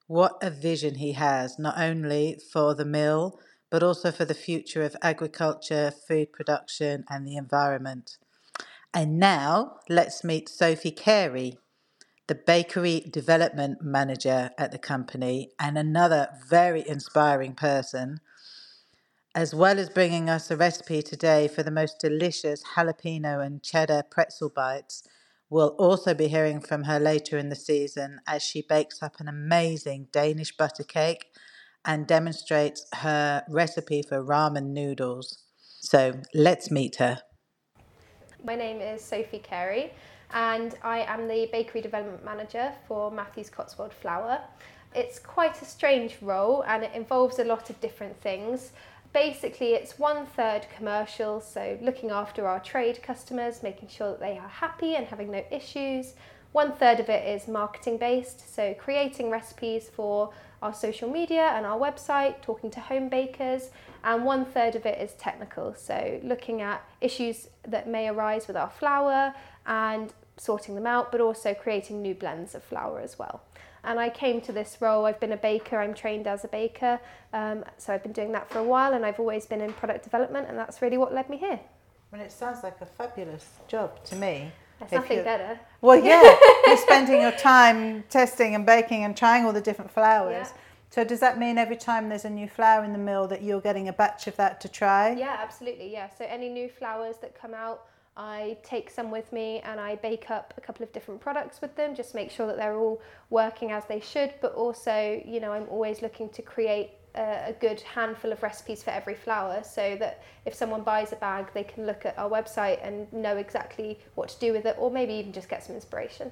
What a vision he has, not only for the mill, but also for the future of agriculture, food production, and the environment. And now let's meet Sophie Carey, the bakery development manager at the company, and another very inspiring person as well as bringing us a recipe today for the most delicious jalapeno and cheddar pretzel bites, we'll also be hearing from her later in the season as she bakes up an amazing Danish butter cake and demonstrates her recipe for ramen noodles. So let's meet her. My name is Sophie Carey and I am the Bakery Development Manager for Matthews Cotswold Flour. It's quite a strange role and it involves a lot of different things. Basically, it's one third commercial, so looking after our trade customers, making sure that they are happy and having no issues. One third of it is marketing based, so creating recipes for our social media and our website, talking to home bakers, and one third of it is technical, so looking at issues that may arise with our flour and sorting them out, but also creating new blends of flour as well. And I came to this role, I've been a baker, I'm trained as a baker, um, so I've been doing that for a while and I've always been in product development, and that's really what led me here. Well, it sounds like a fabulous job to me. There's nothing better. Well, yeah, you're spending your time testing and baking and trying all the different flours. Yeah. So does that mean every time there's a new flour in the mill that you're getting a batch of that to try? Yeah, absolutely. Yeah. So any new flours that come out, I take some with me and I bake up a couple of different products with them, just make sure that they're all working as they should. But also, you know, I'm always looking to create a, good handful of recipes for every flour so that if someone buys a bag, they can look at our website and know exactly what to do with it, or maybe even just get some inspiration.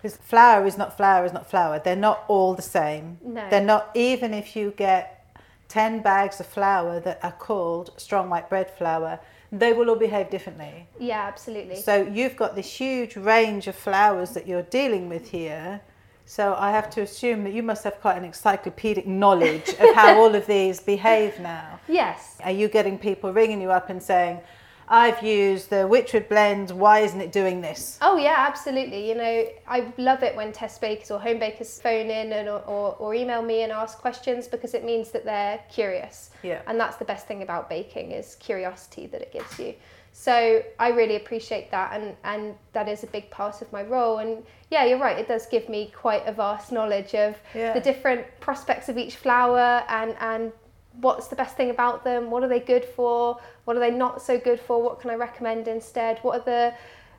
Because flour is not flour is not flour. They're not all the same. No. They're not, even if you get 10 bags of flour that are called strong white bread flour, they will all behave differently. Yeah, absolutely. So you've got this huge range of flours that you're dealing with here. So I have to assume that you must have quite an encyclopedic knowledge of how all of these behave now. yes. Are you getting people ringing you up and saying, I've used the Wychwood blend, why isn't it doing this? Oh yeah, absolutely. You know, I love it when test bakers or home bakers phone in and or, or, or email me and ask questions because it means that they're curious. Yeah. And that's the best thing about baking is curiosity that it gives you. So I really appreciate that and, and that is a big part of my role. And yeah, you're right, it does give me quite a vast knowledge of Yeah. the different prospects of each flour and, and what's the best thing about them, what are they good for, what are they not so good for, what can I recommend instead, what are the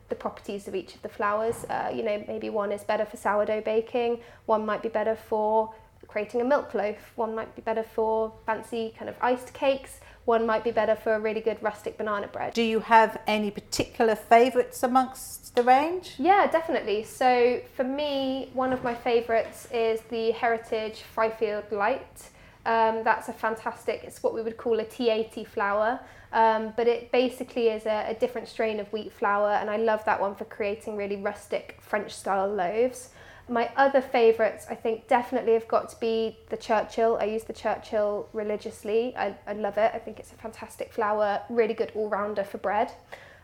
the properties of each of the flours Uh, you know, maybe one is better for sourdough baking, one might be better for creating a milk loaf, one might be better for fancy kind of iced cakes, one might be better for a really good rustic banana bread. Do you have any particular favourites amongst the range? Yeah, definitely. So for me, one of my favourites is the Heritage Fyfield Light. Um, that's a fantastic, it's what we would call a T80 flour, um, but it basically is a, a different strain of wheat flour, and I love that one for creating really rustic French style loaves. My other favourites, I think, definitely have got to be the Churchill. I use the Churchill religiously. I, I love it. I think it's a fantastic flour, really good all rounder for bread.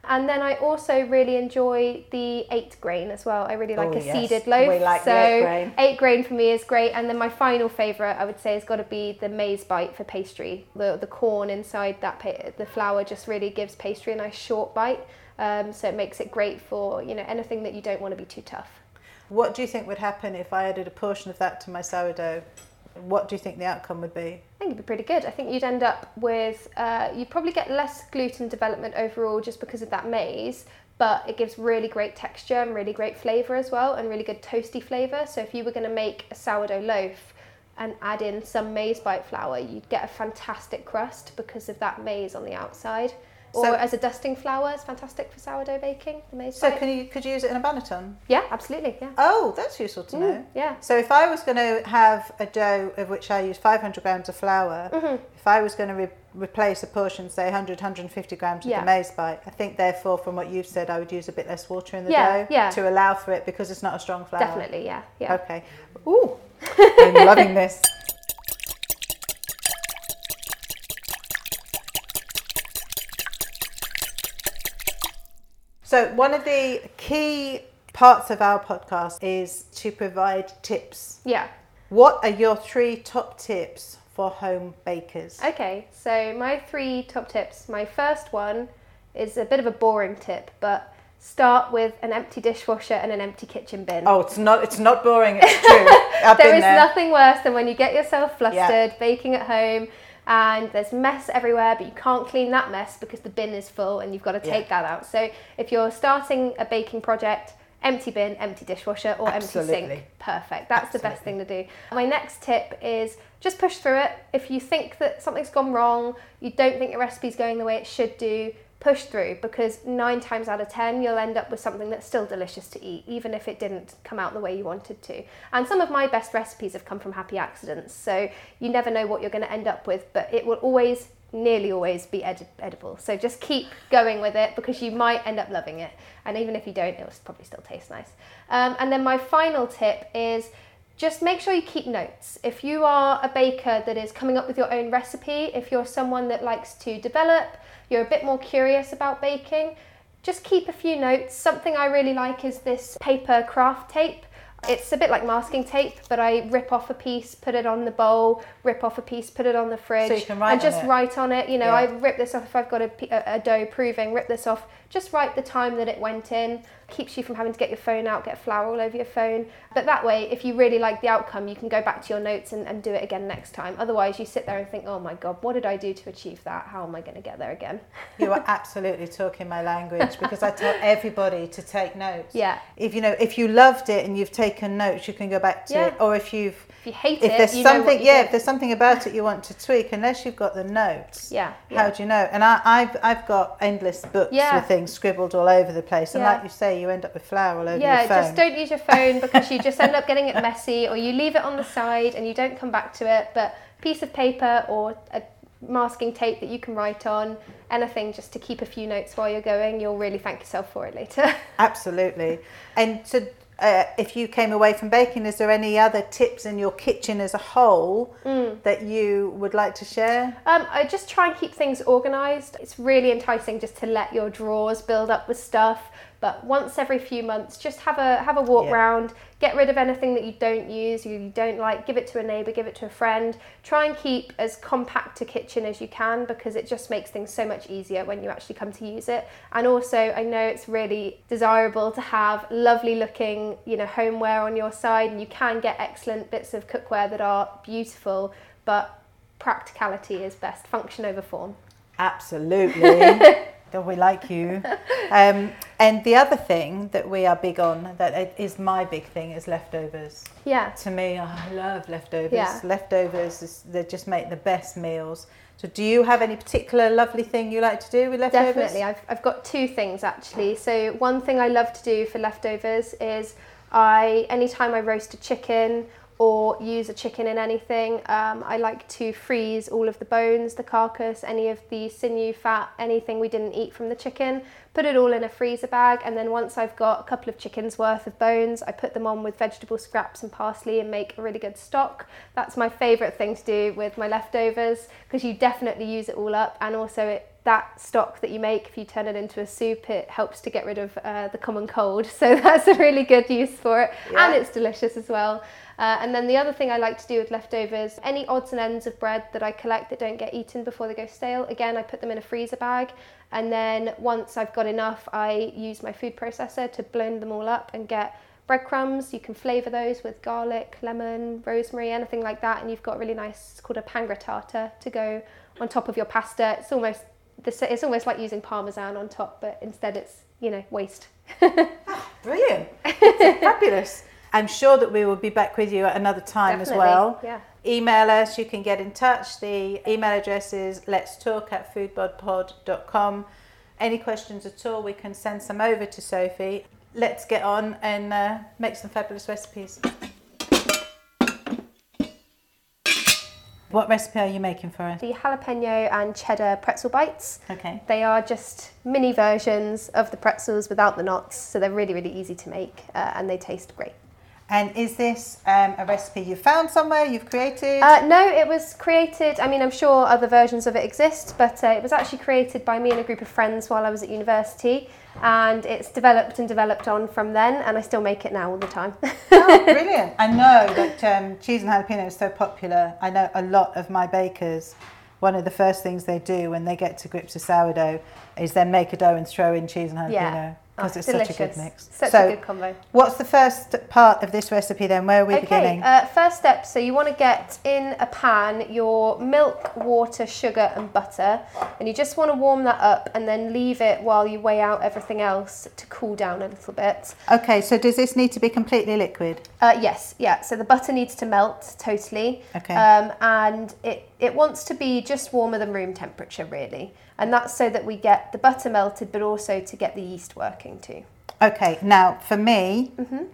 And then I also really enjoy the eight grain as well. I really like Oh, a yes. seeded loaf. We like so eight grain. eight grain for me is great. And then my final favourite, I would say, has got to be the maize bite for pastry. The the corn inside that pa- the flour just really gives pastry a nice short bite. Um, so it makes it great for you know anything that you don't want to be too tough. What do you think would happen if I added a portion of that to my sourdough? What do you think the outcome would be? I think it'd be pretty good. I think you'd end up with, uh, you'd probably get less gluten development overall just because of that maize, but it gives really great texture and really great flavour as well, and really good toasty flavour. So if you were going to make a sourdough loaf and add in some maize bite flour, you'd get a fantastic crust because of that maize on the outside. Or So- as a dusting flour, it's fantastic for sourdough baking. The maize So can you could you use it in a banneton? yeah, absolutely. Yeah. Oh, that's useful to know. Mm, yeah. So if I was going to have a dough of which I use 500 grams of flour, Mm-hmm. if I was going to re- replace a portion, say 100, 150 grams of Yeah. the maize bite, I think therefore from what you've said, I would use a bit less water in the Yeah, dough yeah. to allow for it because it's not a strong flour. Definitely. Yeah. Yeah. Okay. Ooh, I'm loving this. So, one of the key parts of our podcast is to provide tips. Yeah. What are your three top tips for home bakers? Okay, so my three top tips. My first one is a bit of a boring tip, but start with an empty dishwasher and an empty kitchen bin. Oh, it's not it's not boring, it's true. There is there. nothing worse than when you get yourself flustered Yeah. baking at home and there's mess everywhere, but you can't clean that mess because the bin is full and you've got to Yeah. take that out. So if you're starting a baking project, empty bin, empty dishwasher, or empty sink, perfect. That's the best thing to do. My next tip is just push through it. If you think that something's gone wrong, you don't think your recipe's going the way it should do, push through because nine times out of ten you'll end up with something that's still delicious to eat, even if it didn't come out the way you wanted to. And some of my best recipes have come from happy accidents, so you never know what you're going to end up with, but it will always, nearly always, be edi- edible. So just keep going with it because you might end up loving it, and even if you don't, it will probably still taste nice. Um, and then my final tip is just make sure you keep notes. If you are a baker that is coming up with your own recipe, if you're someone that likes to develop, you're a bit more curious about baking, just keep a few notes. Something I really like is this paper craft tape. It's a bit like masking tape, but I rip off a piece, put it on the bowl, rip off a piece, put it on the fridge, So you can write and just it. write on it. You know, Yeah. I rip this off if I've got a dough proving, rip this off. Just write the time that it went in. Keeps you from having to get your phone out, get flour all over your phone. But that way, if you really like the outcome, you can go back to your notes and, and do it again next time. Otherwise, you sit there and think, oh my God, what did I do to achieve that? How am I going to get there again? You are absolutely talking my language because I tell everybody to take notes. Yeah. If you know, if you loved it and you've taken notes, you can go back to Yeah. it. Or if you've If you hate if it, there's something yeah, did. if there's something about it you want to tweak, unless you've got the notes. Yeah, How do you know? And I, I've I've got endless books Yeah. with things scribbled all over the place. And Yeah. like you say, you end up with flour all over yeah, your phone. just don't use your phone because you just end up getting it messy, or you leave it on the side and you don't come back to it. But piece of paper or a masking tape that you can write on, anything just to keep a few notes while you're going, you'll really thank yourself for it later. Absolutely. And to, uh, if you came away from baking, is there any other tips in your kitchen as a whole Mm. that you would like to share? Um, I just try and keep things organised. It's really enticing just to let your drawers build up with stuff. But once every few months, just have a have a walk Yeah. round. Get rid of anything that you don't use, you, you don't like. Give it to a neighbour, give it to a friend. Try and keep as compact a kitchen as you can because it just makes things so much easier when you actually come to use it. And also, I know it's really desirable to have lovely looking, you know, homeware on your side, and you can get excellent bits of cookware that are beautiful, but practicality is best. Function over form. Absolutely. Don't we like you? Um, and the other thing that we are big on, that is my big thing, is leftovers. Yeah. To me, I love leftovers. Yeah. Leftovers, is, they just make the best meals. So, do you have any particular lovely thing you like to do with leftovers? Definitely. I've, I've got two things actually. So one thing I love to do for leftovers is I anytime I roast a chicken or use a chicken in anything, um, I like to freeze all of the bones, the carcass, any of the sinew, fat, anything we didn't eat from the chicken, put it all in a freezer bag, and then once I've got a couple of chickens worth of bones, I put them on with vegetable scraps and parsley and make a really good stock. That's my favourite thing to do with my leftovers because you definitely use it all up, and also it that stock that you make, if you turn it into a soup, it helps to get rid of uh, the common cold. So that's a really good use for it, Yeah. and it's delicious as well. Uh, and then the other thing I like to do with leftovers, any odds and ends of bread that I collect that don't get eaten before they go stale, again, I put them in a freezer bag. And then once I've got enough, I use my food processor to blend them all up and get breadcrumbs. You can flavour those with garlic, lemon, rosemary, anything like that. And you've got really nice, it's called a pangrattato to go on top of your pasta. It's almost it's almost like using parmesan on top, but instead it's, you know, waste. Brilliant. Fabulous. I'm sure that we will be back with you at another time as well. yeah. Email us, you can get in touch. The email address is let's talk at foodbodpod.com. Any questions at all, we can send some over to Sophie. Let's get on and uh, make some fabulous recipes. What recipe are you making for us? The jalapeno and cheddar pretzel bites. Okay. They are just mini versions of the pretzels without the knots, so they're really, really easy to make uh, and they taste great. And is this um, a recipe you found somewhere, you've created? Uh, no, it was created, I mean, I'm sure other versions of it exist, but uh, it was actually created by me and a group of friends while I was at university, and it's developed and developed on from then, and I still make it now all the time. oh, brilliant. I know that um, cheese and jalapeno is so popular. I know a lot of my bakers, one of the first things they do when they get to grips with sourdough is then make a dough and throw in cheese and jalapeno. Yeah. Because Oh, it's such a good mix. Such so, a good combo. what's the first part of this recipe then? Where are we Okay, beginning? uh, first step. So you want to get in a pan your milk, water, sugar, and butter, and you just want to warm that up and then leave it while you weigh out everything else to cool down a little bit. okay, so does this need to be completely liquid? Uh, yes, yeah. So the butter needs to melt totally. Okay. Um, and it, it wants to be just warmer than room temperature, really. And that's so that we get the butter melted, but also to get the yeast working too. Okay, now for me, Mm-hmm.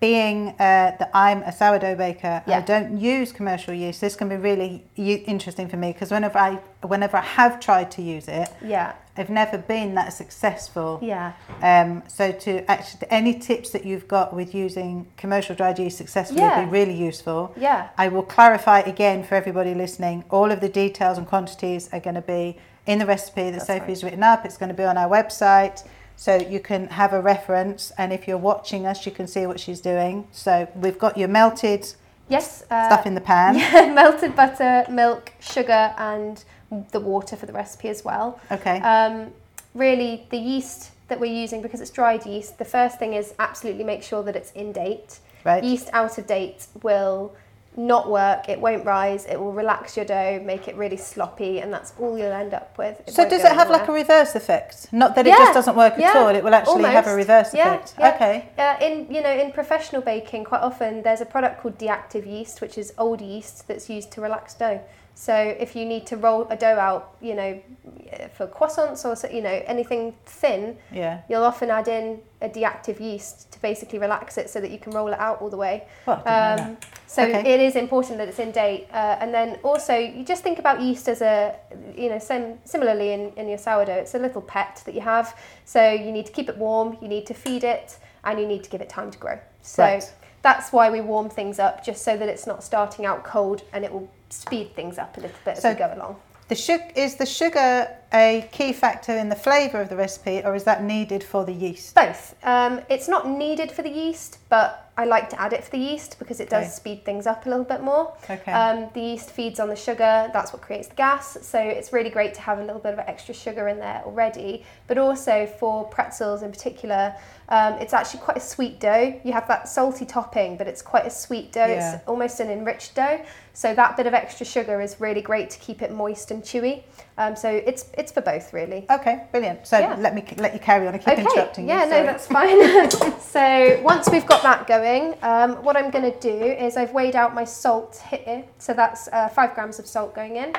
Being uh, that I'm a sourdough baker, I don't use commercial yeast. This can be really u- interesting for me because whenever I whenever I have tried to use it, Yeah, I've never been that successful. yeah. Um, so to actually any tips that you've got with using commercial dried yeast successfully Yeah. would be really useful. Yeah. I will clarify again for everybody listening. All of the details and quantities are going to be in the recipe that That's Sophie's written up. It's going to be on our website. So you can have a reference, and if you're watching us, you can see what she's doing. So we've got your melted Yes. Uh, stuff in the pan. Yeah, melted butter, milk, sugar, and the water for the recipe as well. Okay. Um, really, the yeast that we're using, because it's dried yeast, the first thing is absolutely make sure that it's in date. Right. Yeast out of date will not work, it won't rise, it will relax your dough, make it really sloppy, and that's all you'll end up with. so does it have like a reverse effect? Not that it Yeah, just doesn't work at all. It will actually have a reverse Yeah, effect. yeah. Okay. Uh, in you know in professional baking, quite often there's a product called deactive yeast, which is old yeast that's used to relax dough. So if you need to roll a dough out, you know, for croissants or so- you know anything thin, Yeah. you'll often add in a deactive yeast to basically relax it so that you can roll it out all the way. Well, I didn't know Um, so Okay. it is important that it's in date. Uh, and then also, you just think about yeast as a, you know, sim- similarly in, in your sourdough, it's a little pet that you have. So you need to keep it warm, you need to feed it, and you need to give it time to grow. So Right. that's why we warm things up, just so that it's not starting out cold and it will speed things up a little bit So- as we go along. The sugar is the sugar a key factor in the flavour of the recipe, or is that needed for the yeast? Both. Um, it's not needed for the yeast, but I like to add it for the yeast because it does Okay. speed things up a little bit more. Okay. Um, the yeast feeds on the sugar, that's what creates the gas. So it's really great to have a little bit of extra sugar in there already. But also for pretzels in particular, um, it's actually quite a sweet dough. You have that salty topping, but it's quite a sweet dough. Yeah. It's almost an enriched dough. So that bit of extra sugar is really great to keep it moist and chewy. Um, so it's it's for both really. Okay, brilliant. So Yeah. let me let you carry on. I keep interrupting yeah, you. Yeah, no, that's fine. so once we've got that going, um, what I'm going to do is I've weighed out my salt here. So that's uh, five grams of salt going in.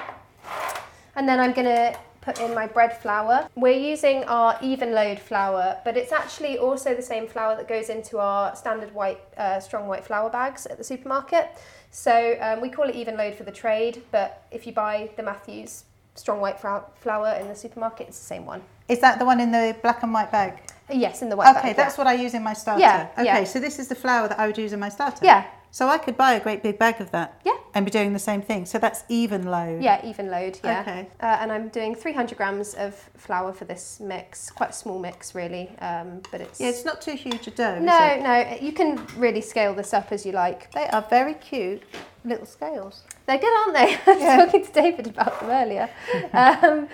And then I'm going to put in my bread flour. We're using our Evenlode flour, but it's actually also the same flour that goes into our standard white, uh, strong white flour bags at the supermarket. So um, we call it Evenlode for the trade, but if you buy the Matthews strong white flour in the supermarket, it's the same one. Is that the one in the black and white bag? Yes, in the white bag. Okay, yeah. that's what I use in my starter. Yeah, Okay, yeah. so this is the flour that I would use in my starter. Yeah. So I could buy a great big bag of that. Yeah. And be doing the same thing. So that's Evenlode. Yeah, even load. Yeah. Okay. Uh, and I'm doing 300 grams of flour for this mix. Quite a small mix, really. Um, but it's. Yeah, it's not too huge a dough. is no, it? no. You can really scale this up as you like. They are very cute little scales. They're good, aren't they? I was Yeah. talking to David about them earlier. Um,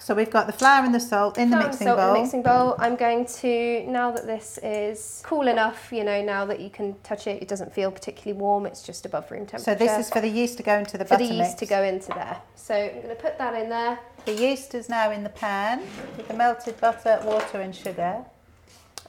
So we've got the flour and the salt in the flour and mixing salt in bowl. the mixing bowl. I'm going to now that this is cool enough. You know, now that you can touch it, it doesn't feel particularly warm. It's just above room temperature. So this is for the yeast to go into the for butter the yeast to go into there. So I'm going to put that in there. The yeast is now in the pan with the melted butter, water and sugar.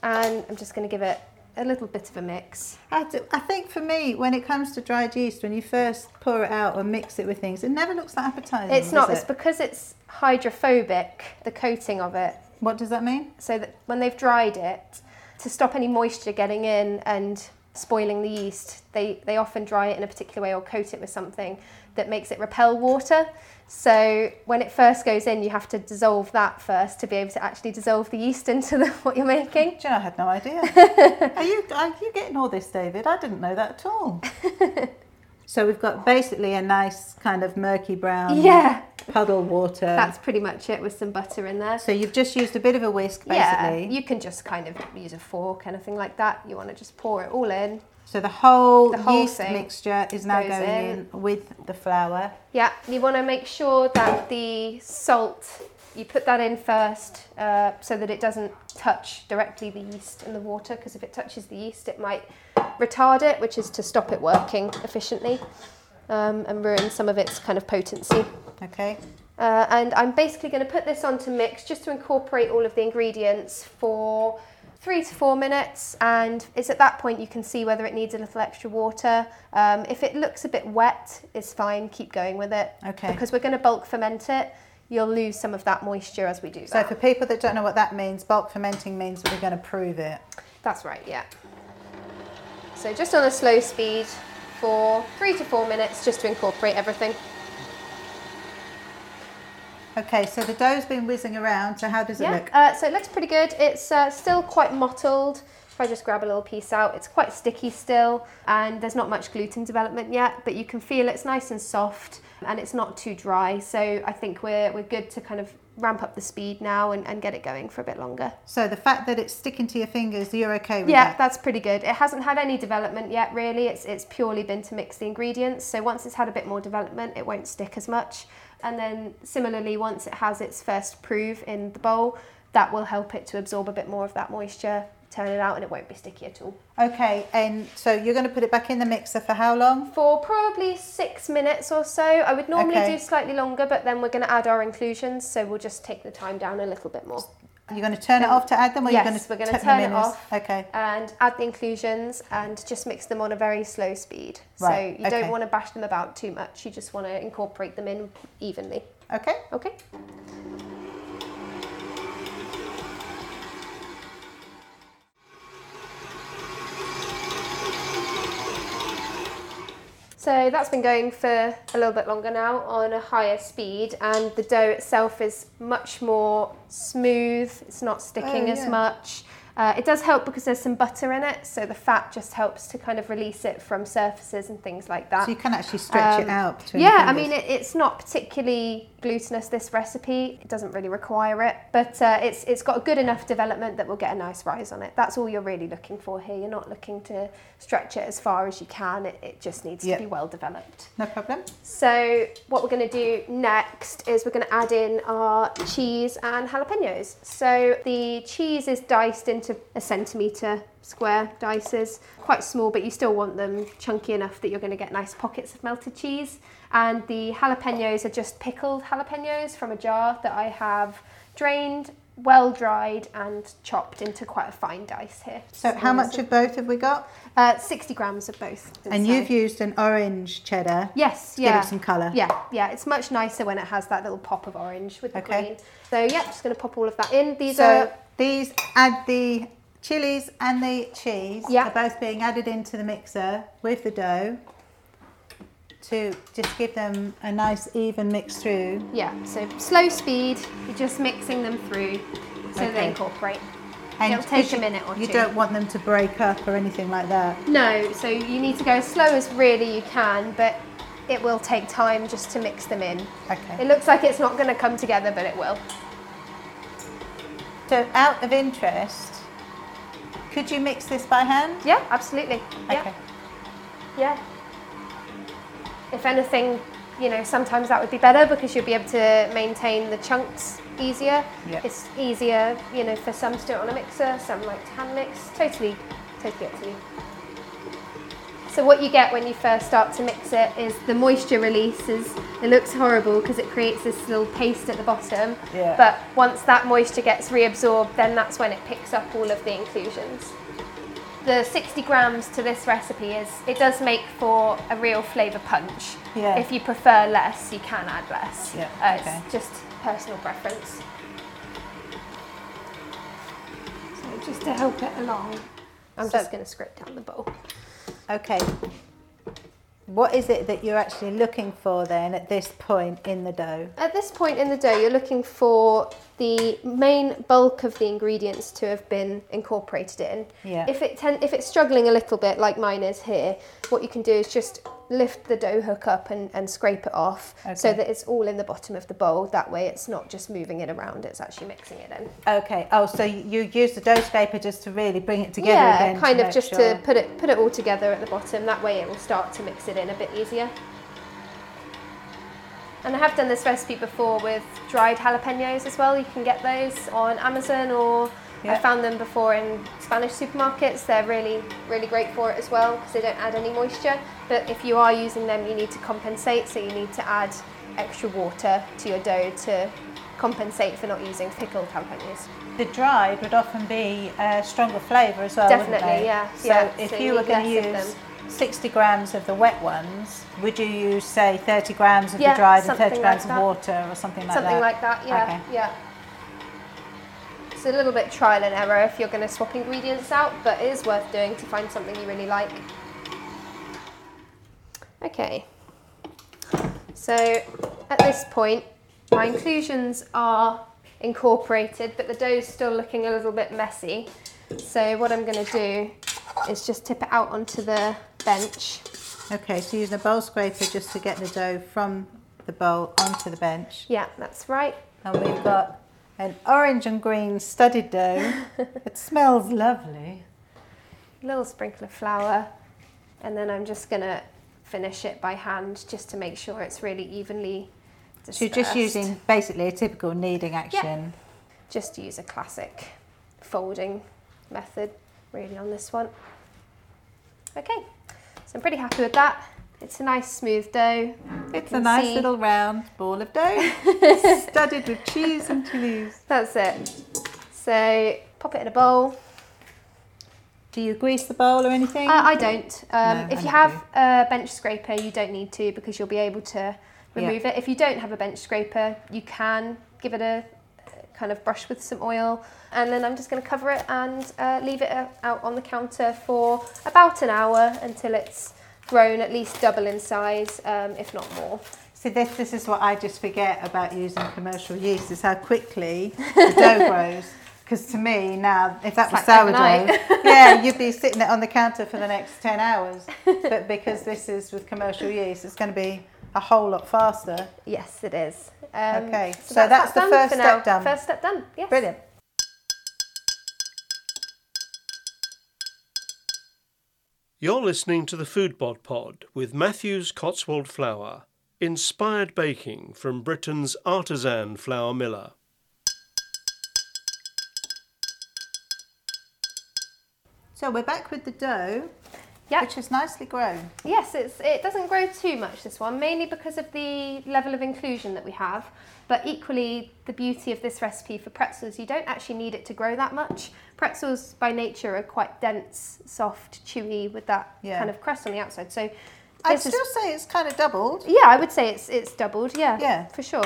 and I'm just going to give it a little bit of a mix. I, do, I think for me, when it comes to dried yeast, when you first pour it out or mix it with things, it never looks that appetizing. It's not, does it's because it's hydrophobic, the coating of it, What does that mean? so that when they've dried it, to stop any moisture getting in and spoiling the yeast, they, they often dry it in a particular way or coat it with something that makes it repel water. So when it first goes in, you have to dissolve that first to be able to actually dissolve the yeast into the, what you're making. Do you know, I had no idea. are, you, are you getting all this, David? I didn't know that at all. so we've got basically a nice kind of murky brown Yeah, puddle water. that's pretty much it with some butter in there. so you've just used a bit of a whisk, basically. Yeah, you can just kind of use a fork, anything like that. You want to just pour it all in. so the whole, The whole yeast mixture is now going in. in. with the flour. Yeah, you want to make sure that the salt, you put that in first uh, so that it doesn't touch directly the yeast and the water because if it touches the yeast, it might retard it, which is to stop it working efficiently um, and ruin some of its kind of potency. Okay. Uh, and I'm basically going to put this on to mix just to incorporate all of the ingredients for three to four minutes. And it's at that point you can see whether it needs a little extra water. Um, if it looks a bit wet, it's fine, keep going with it. Okay. Because we're going to bulk ferment it, you'll lose some of that moisture as we do So that. So for people that don't know what that means, bulk fermenting means we're going to prove it. That's right, yeah. So just on a slow speed for three to four minutes just to incorporate everything. Okay, so the dough's been whizzing around. So how does it Yeah, look? uh, so it looks pretty good. It's uh, still quite mottled. If I just grab a little piece out, it's quite sticky still, and there's not much gluten development yet, but you can feel it's nice and soft, and it's not too dry. So I think we're we're good to kind of ramp up the speed now and, and get it going for a bit longer. So the fact that it's sticking to your fingers, you're okay with Yeah, that? that's pretty good. It hasn't had any development yet, really. It's it's purely been to mix the ingredients. So once it's had a bit more development, it won't stick as much. And then similarly, once it has its first prove in the bowl, that will help it to absorb a bit more of that moisture turn it out and it won't be sticky at all. Okay, and so you're going to put it back in the mixer for how long? For probably six minutes or so. I would normally Okay. do slightly longer, but then we're going to add our inclusions, so we'll just take the time down a little bit more. You're going to turn it Um, off to add them, or yes, you're going to we're gonna tuck turn them it in off. Okay. And add the inclusions and just mix them on a very slow speed. Right, So you don't want to bash them about too much, you just want to incorporate them in evenly. Okay. Okay? So that's been going for a little bit longer now on a higher speed, and the dough itself is much more smooth. It's not sticking Oh, as much. Uh, it does help because there's some butter in it, so the fat just helps to kind of release it from surfaces and things like that. So you can actually stretch it Um, out Yeah, I mean, it, it's not particularly glutinous, this recipe. It doesn't really require it, but uh, it's, it's got a good enough development that we'll get a nice rise on it. That's all you're really looking for here. You're not looking to stretch it as far as you can, it, it just needs Yep. to be well developed. No problem. So, what we're going to do next is we're going to add in our cheese and jalapenos. So, the cheese is diced into a centimetre square dices, quite small, but you still want them chunky enough that you're going to get nice pockets of melted cheese. And the jalapenos are just pickled jalapenos from a jar that I have drained, well dried, and chopped into quite a fine dice here. So how much of both have we got? Uh, 60 grams of both. And you've used an orange cheddar. Yes, to give it yeah. some colour. Yeah, yeah. It's much nicer when it has that little pop of orange with the Okay. green. So yeah, just going to pop all of that in. These So are these add the chilies and the cheese. Yeah. Are both being added into the mixer with the dough to just give them a nice even mix through. yeah. So slow speed. You're just mixing them through so Okay. they incorporate. And It'll take a minute or You two. don't want them to break up or anything like that. No, so you need to go as slow as really you can, but it will take time just to mix them in. Okay. It looks like it's not going to come together, but it will. So out of interest, could you mix this by hand? Yeah, absolutely. Yeah. Okay. Yeah. If anything, you know, sometimes that would be better because you'll be able to maintain the chunks easier. Yeah. It's easier, you know, for some to do it on a mixer, some like to hand mix. Totally, totally up to you. So what you get when you first start to mix it is the moisture releases. It looks horrible because it creates this little paste at the bottom. Yeah. But once that moisture gets reabsorbed, then that's when it picks up all of the inclusions the 60 grams to this recipe is it does make for a real flavour punch. Yeah. If you prefer less, you can add less. Yeah, Uh, okay. It's just personal preference. So just to help it along, I'm So- just going to scrape down the bowl. Okay. What is it that you're actually looking for then at this point in the dough? At this point in the dough, you're looking for the main bulk of the ingredients to have been incorporated in. Yeah. If it ten- if it's struggling a little bit, like mine is here, what you can do is just lift the dough hook up and, and scrape it off so that it's all in the bottom of the bowl. That way, it's not just moving it around; it's actually mixing it in. Okay. Oh, so you use the dough scraper just to really bring it together yeah, again. kind to of just sure. to put it put it all together at the bottom. That way, it will start to mix it in a bit easier. And I have done this recipe before with dried jalapenos as well. You can get those on Amazon or Yeah. I found them before in Spanish supermarkets. They're really, really great for it as well because they don't add any moisture. But if you are using them, you need to compensate. So you need to add extra water to your dough to compensate for not using pickled jalapenos. The dried would often be a stronger flavour as well. wouldn't Definitely, yeah, So yeah, if so you were going to use 60 grams of the wet ones, would you use say 30 grams of Yeah, the dried and 30 grams that. of water or something like Something that? Something like that, yeah. Okay. Yeah. It's a little bit trial and error if you're going to swap ingredients out, but it is worth doing to find something you really like. Okay. So at this point, my inclusions are incorporated, but the dough is still looking a little bit messy. So what I'm going to do is just tip it out onto the bench. Okay, so using a bowl scraper just to get the dough from the bowl onto the bench. Yeah, that's right. And we've got an orange and green studded dough. it smells lovely. A little sprinkle of flour and then I'm just going to finish it by hand just to make sure it's really evenly dispersed. So you're just using basically a typical kneading action. Yeah. just use a classic folding method really on this one. Okay, so I'm pretty happy with that. It's a nice smooth dough. It's a nice see- little round ball of dough, studded with cheese and chilies. That's it. So pop it in a bowl. Do you grease the bowl or anything? Uh, I don't. Um, No, if I you have a bench scraper, you don't need to because you'll be able to remove it. If you don't have a bench scraper, you can give it a kind of brush with some oil, and then I'm just going to cover it and uh, leave it uh, out on the counter for about an hour until it's grown at least double in size, um, if not more. See, this, this is what I just forget about using commercial yeast is how quickly the dough grows. Because to me now, if that was like sourdough, yeah, you'd be sitting it on the counter for the next 10 hours. But because this is with commercial yeast, it's going to be a whole lot faster. Yes, it is. Um, Okay, so that's the first step now. done. First step done. Yes. Brilliant. You're listening to the Foodbod Pod with Matthews Cotswold Flour, inspired baking from Britain's artisan flour miller. So we're back with the dough, Yep. which is nicely grown. Yes, it's, it doesn't grow too much, this one, mainly because of the level of inclusion that we have. But equally, the beauty of this recipe for pretzels, you don't actually need it to grow that much. Pretzels, by nature, are quite dense, soft, chewy, with that Yeah. kind of crust on the outside. So, I'd this is, still say it's kind of doubled. yeah, I would say it's it's doubled. Yeah, Yeah. for sure.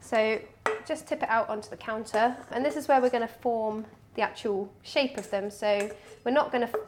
So, just tip it out onto the counter, and this is where we're going to form the actual shape of them. So, we're not going to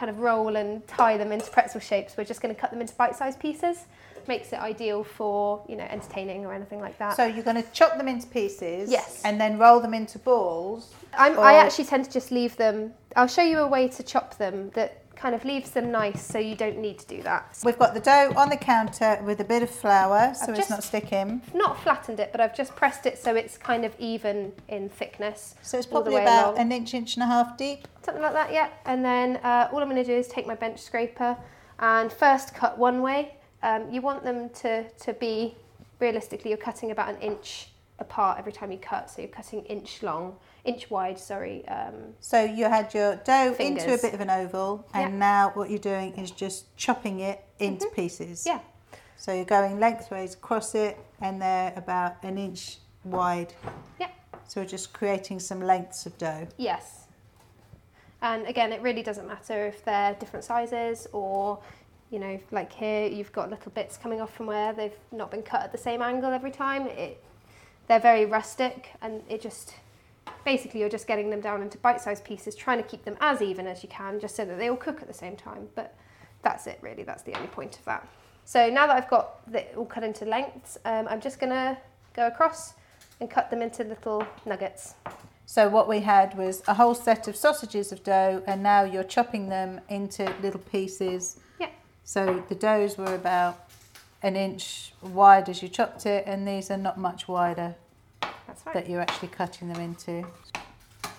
kind of roll and tie them into pretzel shapes. We're just going to cut them into bite-sized pieces. Makes it ideal for you know entertaining or anything like that. So you're going to chop them into pieces. Yes. And then roll them into balls. I'm, I actually tend to just leave them. I'll show you a way to chop them that kind of leaves them nice, so you don't need to do that. We've got the dough on the counter with a bit of flour so I've it's not sticking. Not flattened it, but I've just pressed it so it's kind of even in thickness. So it's probably about along. an inch, inch and a half deep. something like that, yeah. And then uh, all I'm going to do is take my bench scraper and first cut one way. Um, you want them to, to be, realistically, you're cutting about an inch apart every time you cut. So you're cutting inch long, inch wide, sorry. Um, So you had your dough into a bit of an oval, and Yeah. Mm-hmm. now what you're doing is just chopping it into pieces. yeah, So you're going lengthways across it, and they're about an inch wide. yeah, So we're just creating some lengths of dough. yes. And again, it really doesn't matter if they're different sizes or, you know, like here, you've got little bits coming off from where they've not been cut at the same angle every time. It, they're very rustic and it just basically you're just getting them down into bite-sized pieces trying to keep them as even as you can just so that they all cook at the same time. But that's it really. That's the only point of that. So now that i've got it all cut into lengths um, i'm just going to go across and cut them into little nuggets. So what we had was a whole set of sausages of dough, and now you're chopping them into little pieces. yeah. So the doughs were about an inch wide as you chopped it, and these are not much wider that's right that you're actually cutting them into.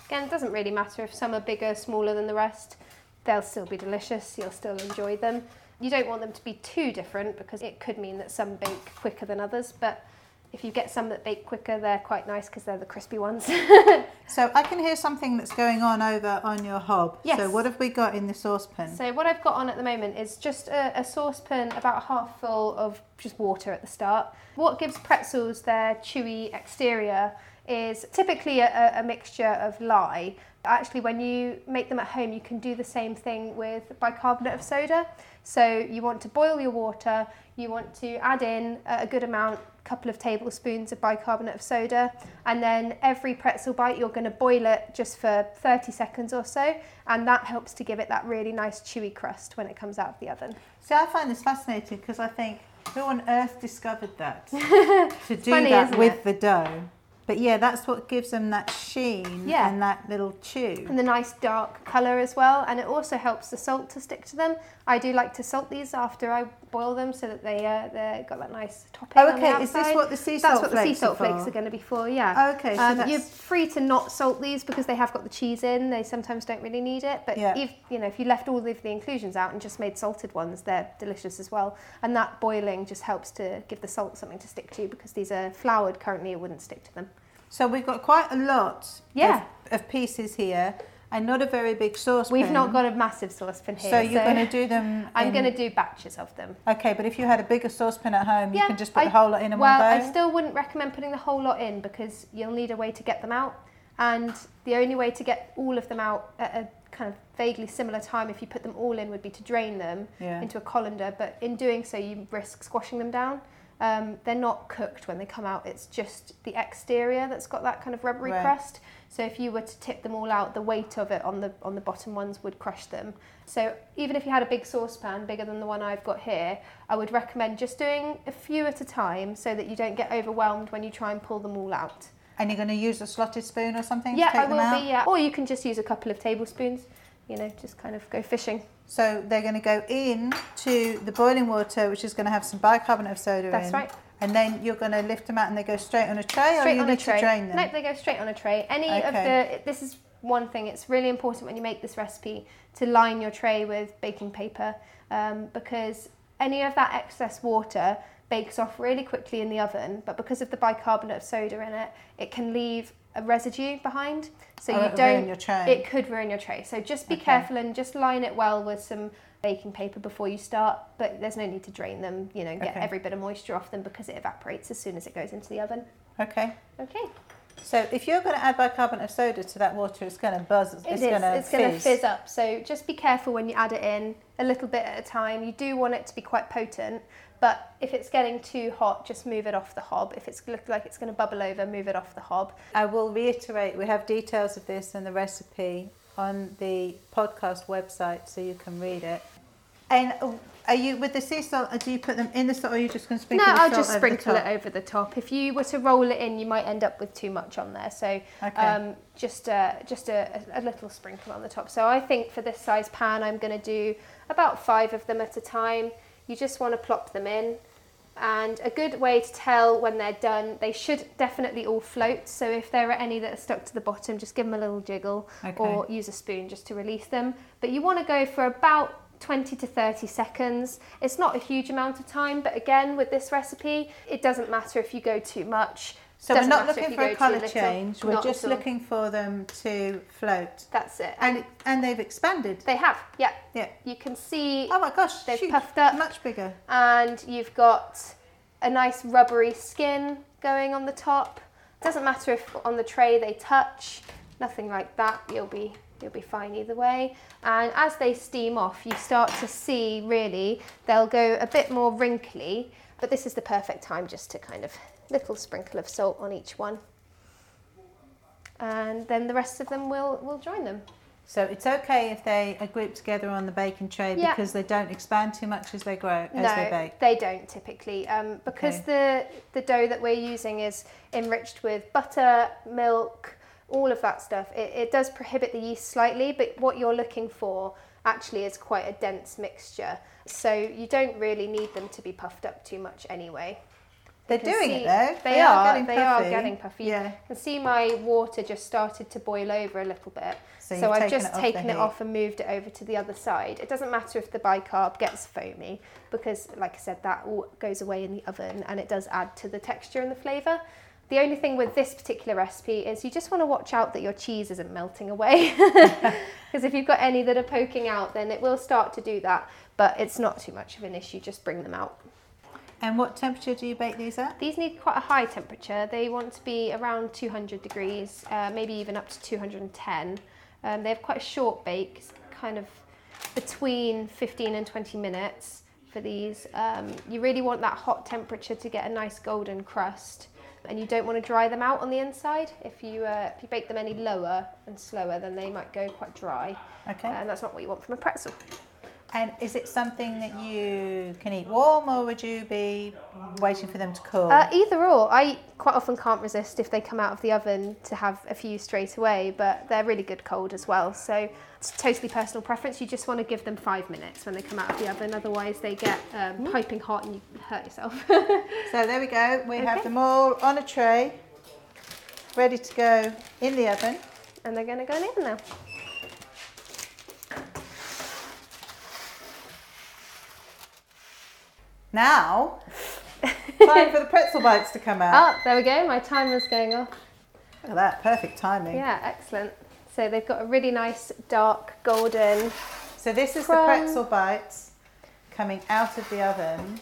again it doesn't really matter if some are bigger smaller than the rest. They'll still be delicious. You'll still enjoy them. You don't want them to be too different because it could mean that some bake quicker than others but if you get some that bake quicker they're quite nice because they're the crispy ones So I can hear something that's going on over on your hob. Yes. So what have we got in the saucepan? So what I've got on at the moment is just a, a saucepan about half full of just water at the start. What gives pretzels their chewy exterior is typically a, a mixture of lye. Actually, when you make them at home, you can do the same thing with bicarbonate of soda. So you want to boil your water, you want to add in a good amount, couple of tablespoons of bicarbonate of soda, and then every pretzel bite you're going to boil it just for 30 seconds or so, and that helps to give it that really nice chewy crust when it comes out of the oven. See, I find this fascinating because I think who on earth discovered that to do funny, that with it? the dough? But yeah, that's what gives them that sheen Yeah. and that little chew. And the nice dark colour as well, and it also helps the salt to stick to them. I do like to salt these after I boil them so that they uh, they got that nice topping. Oh, okay. Is this what the sea salt? That's what the sea salt are flakes for? are going to be for, yeah. Okay, so um, you're free to not salt these because they have got the cheese in. They sometimes don't really need it, but Yeah. if you know if you left all of the inclusions out and just made salted ones, they're delicious as well. And that boiling just helps to give the salt something to stick to because these are floured currently, it wouldn't stick to them. So we've got quite a lot Yeah. of, of pieces here. And not a very big saucepan. We've not got a massive saucepan here. So you're going to do them. I'm in- going to do batches of them. Okay, but if you had a bigger saucepan at home, you can just put I- the whole lot in in well, one go. I still wouldn't recommend putting the whole lot in because you'll need a way to get them out. And the only way to get all of them out at a kind of vaguely similar time, if you put them all in, would be to drain them Yeah. into a colander. But in doing so, you risk squashing them down. Um, they're not cooked when they come out. It's just the exterior that's got that kind of rubbery Right. crust. So if you were to tip them all out, the weight of it on the on the bottom ones would crush them. So even if you had a big saucepan bigger than the one I've got here, I would recommend just doing a few at a time so that you don't get overwhelmed when you try and pull them all out. And you're going to use a slotted spoon or something yeah, to take I them will out? be. Yeah, or you can just use a couple of tablespoons. You know, just kind of go fishing. So they're going to go in to the boiling water, which is going to have some bicarbonate of soda That's in. right. And then you're going to lift them out and they go straight on a tray, or Straight you on need a tray. to drain them? Nope, they go straight on a tray. Any of Okay. the this is one thing. It's really important when you make this recipe to line your tray with baking paper um, because any of that excess water bakes off really quickly in the oven. But because of the bicarbonate of soda in it, it can leave a residue behind. So Oh, you don't. ruin your tray. It could ruin your tray. So just be Okay. careful and just line it well with some baking paper before you start. But there's no need to drain them. You know, get Okay. every bit of moisture off them because it evaporates as soon as it goes into the oven. Okay. Okay. So if you're going to add bicarbonate of soda to that water, it's going to buzz. It's It going to It's going to fizz up. So just be careful when you add it in, a little bit at a time. You do want it to be quite potent, but if it's getting too hot, just move it off the hob. If it's look like it's going to bubble over, move it off the hob. I will reiterate, we have details of this and the recipe on the podcast website so you can read it. And uh, are you, with the sea salt, uh, do you put them in the salt or are you just going to sprinkle no, the I'll just sprinkle it over the top. If you were to roll it in, you might end up with too much on there. So Okay. um, just a, just a, a little sprinkle on the top. So I think for this size pan, I'm going to do about five of them at a time. You just want to plop them in. And a good way to tell when they're done, they should definitely all float. So if there are any that are stuck to the bottom, just give them a little jiggle Okay. or use a spoon just to release them. But you want to go for about 20 to 30 seconds. It's not a huge amount of time, but again, with this recipe, it doesn't matter if you go too much. So we're Doesn't not matter if looking for a colour change, we're Not just looking for them to float. That's it. And, and they've expanded. They have, yeah. Yeah. You can see Oh my gosh, They've huge, puffed up. Much bigger. and you've got a nice rubbery skin going on the top. Doesn't matter if on the tray they touch, nothing like that. You'll be you'll be fine either way. And as they steam off, you start to see really they'll go a bit more wrinkly, but this is the perfect time just to kind of little sprinkle of salt on each one. And then the rest of them will will join them. So it's okay if they are grouped together on the baking tray Yeah. because they don't expand too much as they grow, as no, they bake. they don't typically, um, because the the dough that we're using is enriched with butter, milk, all of that stuff. It, it does prohibit the yeast slightly, but what you're looking for actually is quite a dense mixture. So you don't really need them to be puffed up too much anyway. They're doing see- it though. They, are. getting they are puffy. getting puffy. Yeah. You can see my water just started to boil over a little bit. So So, I've taken just it taken it heat. off and moved it over to the other side. It doesn't matter if the bicarb gets foamy because, like I said, that all goes away in the oven and it does add to the texture and the flavour. The only thing with this particular recipe is you just want to watch out that your cheese isn't melting away. Because if you've got any that are poking out, then it will start to do that. But it's not too much of an issue, just bring them out. And what temperature do you bake these at? These need quite a high temperature. They want to be around 200 degrees, uh, maybe even up to 210. Um, they have quite a short bake, kind of between 15 and 20 minutes for these. Um, you really want that hot temperature to get a nice golden crust. And you don't want to dry them out on the inside. If you uh, if you bake them any lower and slower, then they might go quite dry, Okay. and that's not what you want from a pretzel. And is it something that you can eat warm or would you be waiting for them to cool? Uh, either or. I quite often can't resist if they come out of the oven to have a few straight away, but they're really good cold as well. So it's totally personal preference. You just want to give them five minutes when they come out of the oven, otherwise they get um, piping hot and you hurt yourself. so there we go. We have them all on a tray, ready to go in the oven. and they're going to go in the oven now. Now, time for the pretzel bites to come out. Oh, there we go. My timer's going off. Look at that, perfect timing. Yeah, excellent. So they've got a really nice dark golden. So this is From- the pretzel bites coming out of the oven.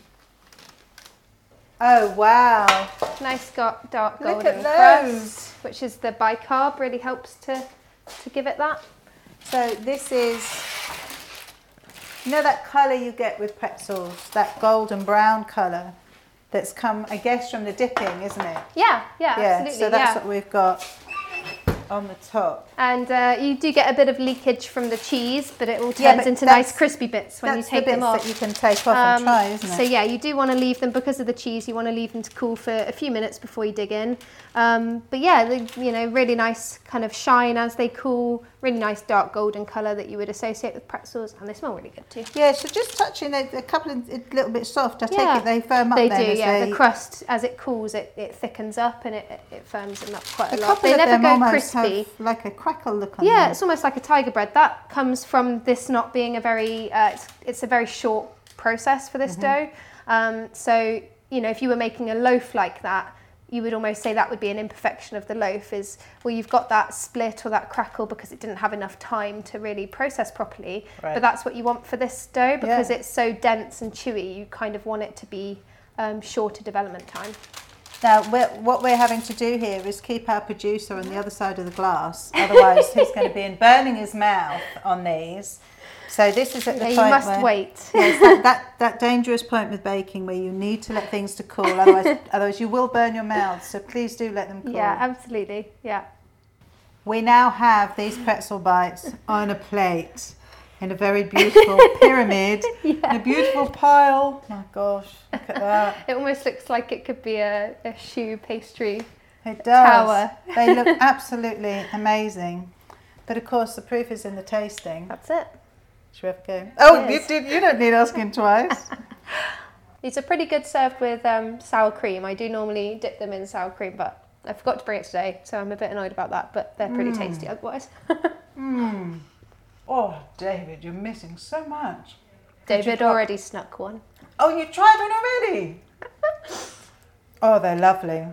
Oh wow! Nice got dark Look golden at crust, which is the bicarb, really helps to to give it that. So this is, you know that colour you get with pretzels, that golden brown colour that's come, I guess, from the dipping, isn't it? Yeah, yeah, yeah. absolutely. So that's yeah. what we've got on the top. And uh, you do get a bit of leakage from the cheese, but it all turns Yeah, into nice crispy bits when you take the bits them off. that you can take off and Um, try, isn't it? So yeah, you do want to leave them because of the cheese. You want to leave them to cool for a few minutes before you dig in. Um, but yeah, they, you know, really nice kind of shine as they cool. Really nice dark golden colour that you would associate with pretzels, and they smell really good too. Yeah, so just touching a, a couple of a little bit soft. I take it they firm up They then do, yeah. they, The crust, as it cools, it, it thickens up and it, it, firms them up quite a, A lot. They never go crispy. like a crackle look on Yeah, them. it's almost like a tiger bread. That comes from this not being a very, uh, it's, it's a very short process for this dough. Um, so, you know, if you were making a loaf like that, you would almost say that would be an imperfection of the loaf is, well, you've got that split or that crackle because it didn't have enough time to really process properly. Right. But that's what you want for this dough because Yeah. it's so dense and chewy. You kind of want it to be um, shorter development time. Now, we're, what we're having to do here is keep our producer on the other side of the glass. Otherwise, he's going to be in burning his mouth on these. So this is at the Yeah, you must where, wait. Yes, that, that, that dangerous point with baking where you need to let things to cool. Otherwise, otherwise you will burn your mouth. So please do let them cool. Yeah, absolutely. Yeah. We now have these pretzel bites on a plate in a very beautiful pyramid, in a beautiful pile. My gosh, look at that. It almost looks like it could be a, a choux pastry. It does. Tower. they look absolutely amazing. But of course, the proof is in the tasting. That's it. Should we have a go? Oh, you, Yes. did, you don't need asking twice. These are pretty good served with um, sour cream. I do normally dip them in sour cream, but I forgot to bring it today, so I'm a bit annoyed about that. But they're pretty tasty otherwise. oh, David, you're missing so much. David already snuck one. Oh, you tried one already? oh, they're lovely.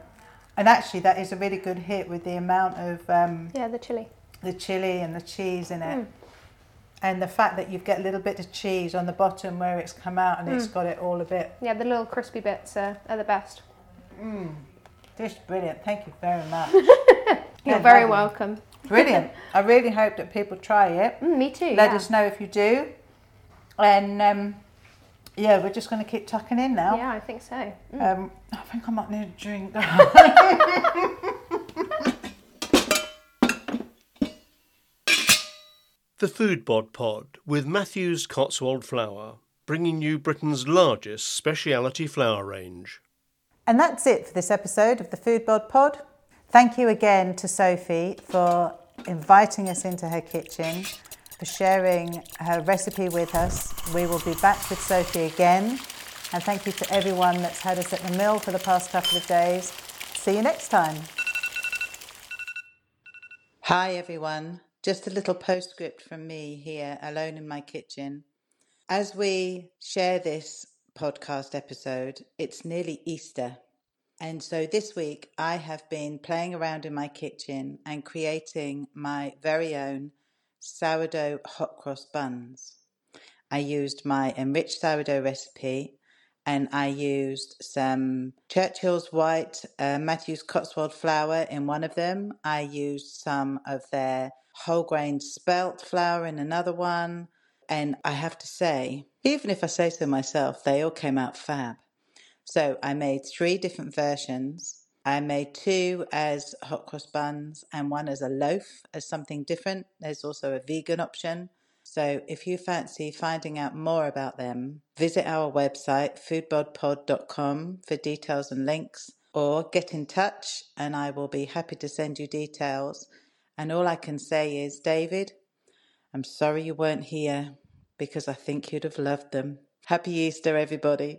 And actually, that is a really good hit with the amount of um, Yeah, the chili. the chili and the cheese in it. And the fact that you've got a little bit of cheese on the bottom where it's come out and Hmm. it's got it all a bit. Yeah, the little crispy bits are, are the best. This is brilliant. Thank you very much. You're very lovely. welcome. Brilliant. I really hope that people try it. Mm, me too. Let yeah. us know if you do. And um, yeah, we're just going to keep tucking in now. Yeah, I think so. Um, I think I might need a drink. The Foodbod Pod with Matthews Cotswold Flour, bringing you Britain's largest speciality flour range. and that's it for this episode of the Foodbod Pod. Thank you again to Sophie for inviting us into her kitchen, for sharing her recipe with us. We will be back with Sophie again. And thank you to everyone that's had us at the mill for the past couple of days. See you next time. Hi, everyone. Just a little postscript from me here, alone in my kitchen. As we share this podcast episode, it's nearly Easter. And so this week I have been playing around in my kitchen and creating my very own sourdough hot cross buns. I used my enriched sourdough recipe and I used some Churchill's White uh, Matthews Cotswold flour in one of them. I used some of their whole grain spelt flour in another one. And I have to say, even if I say so myself, they all came out fab. So I made three different versions. I made two as hot cross buns and one as a loaf, as something different. There's also a vegan option. So if you fancy finding out more about them, visit our website, foodbodpod.com, for details and links, or get in touch and I will be happy to send you details. And all I can say is, David, I'm sorry you weren't here because I think you'd have loved them. Happy Easter, everybody.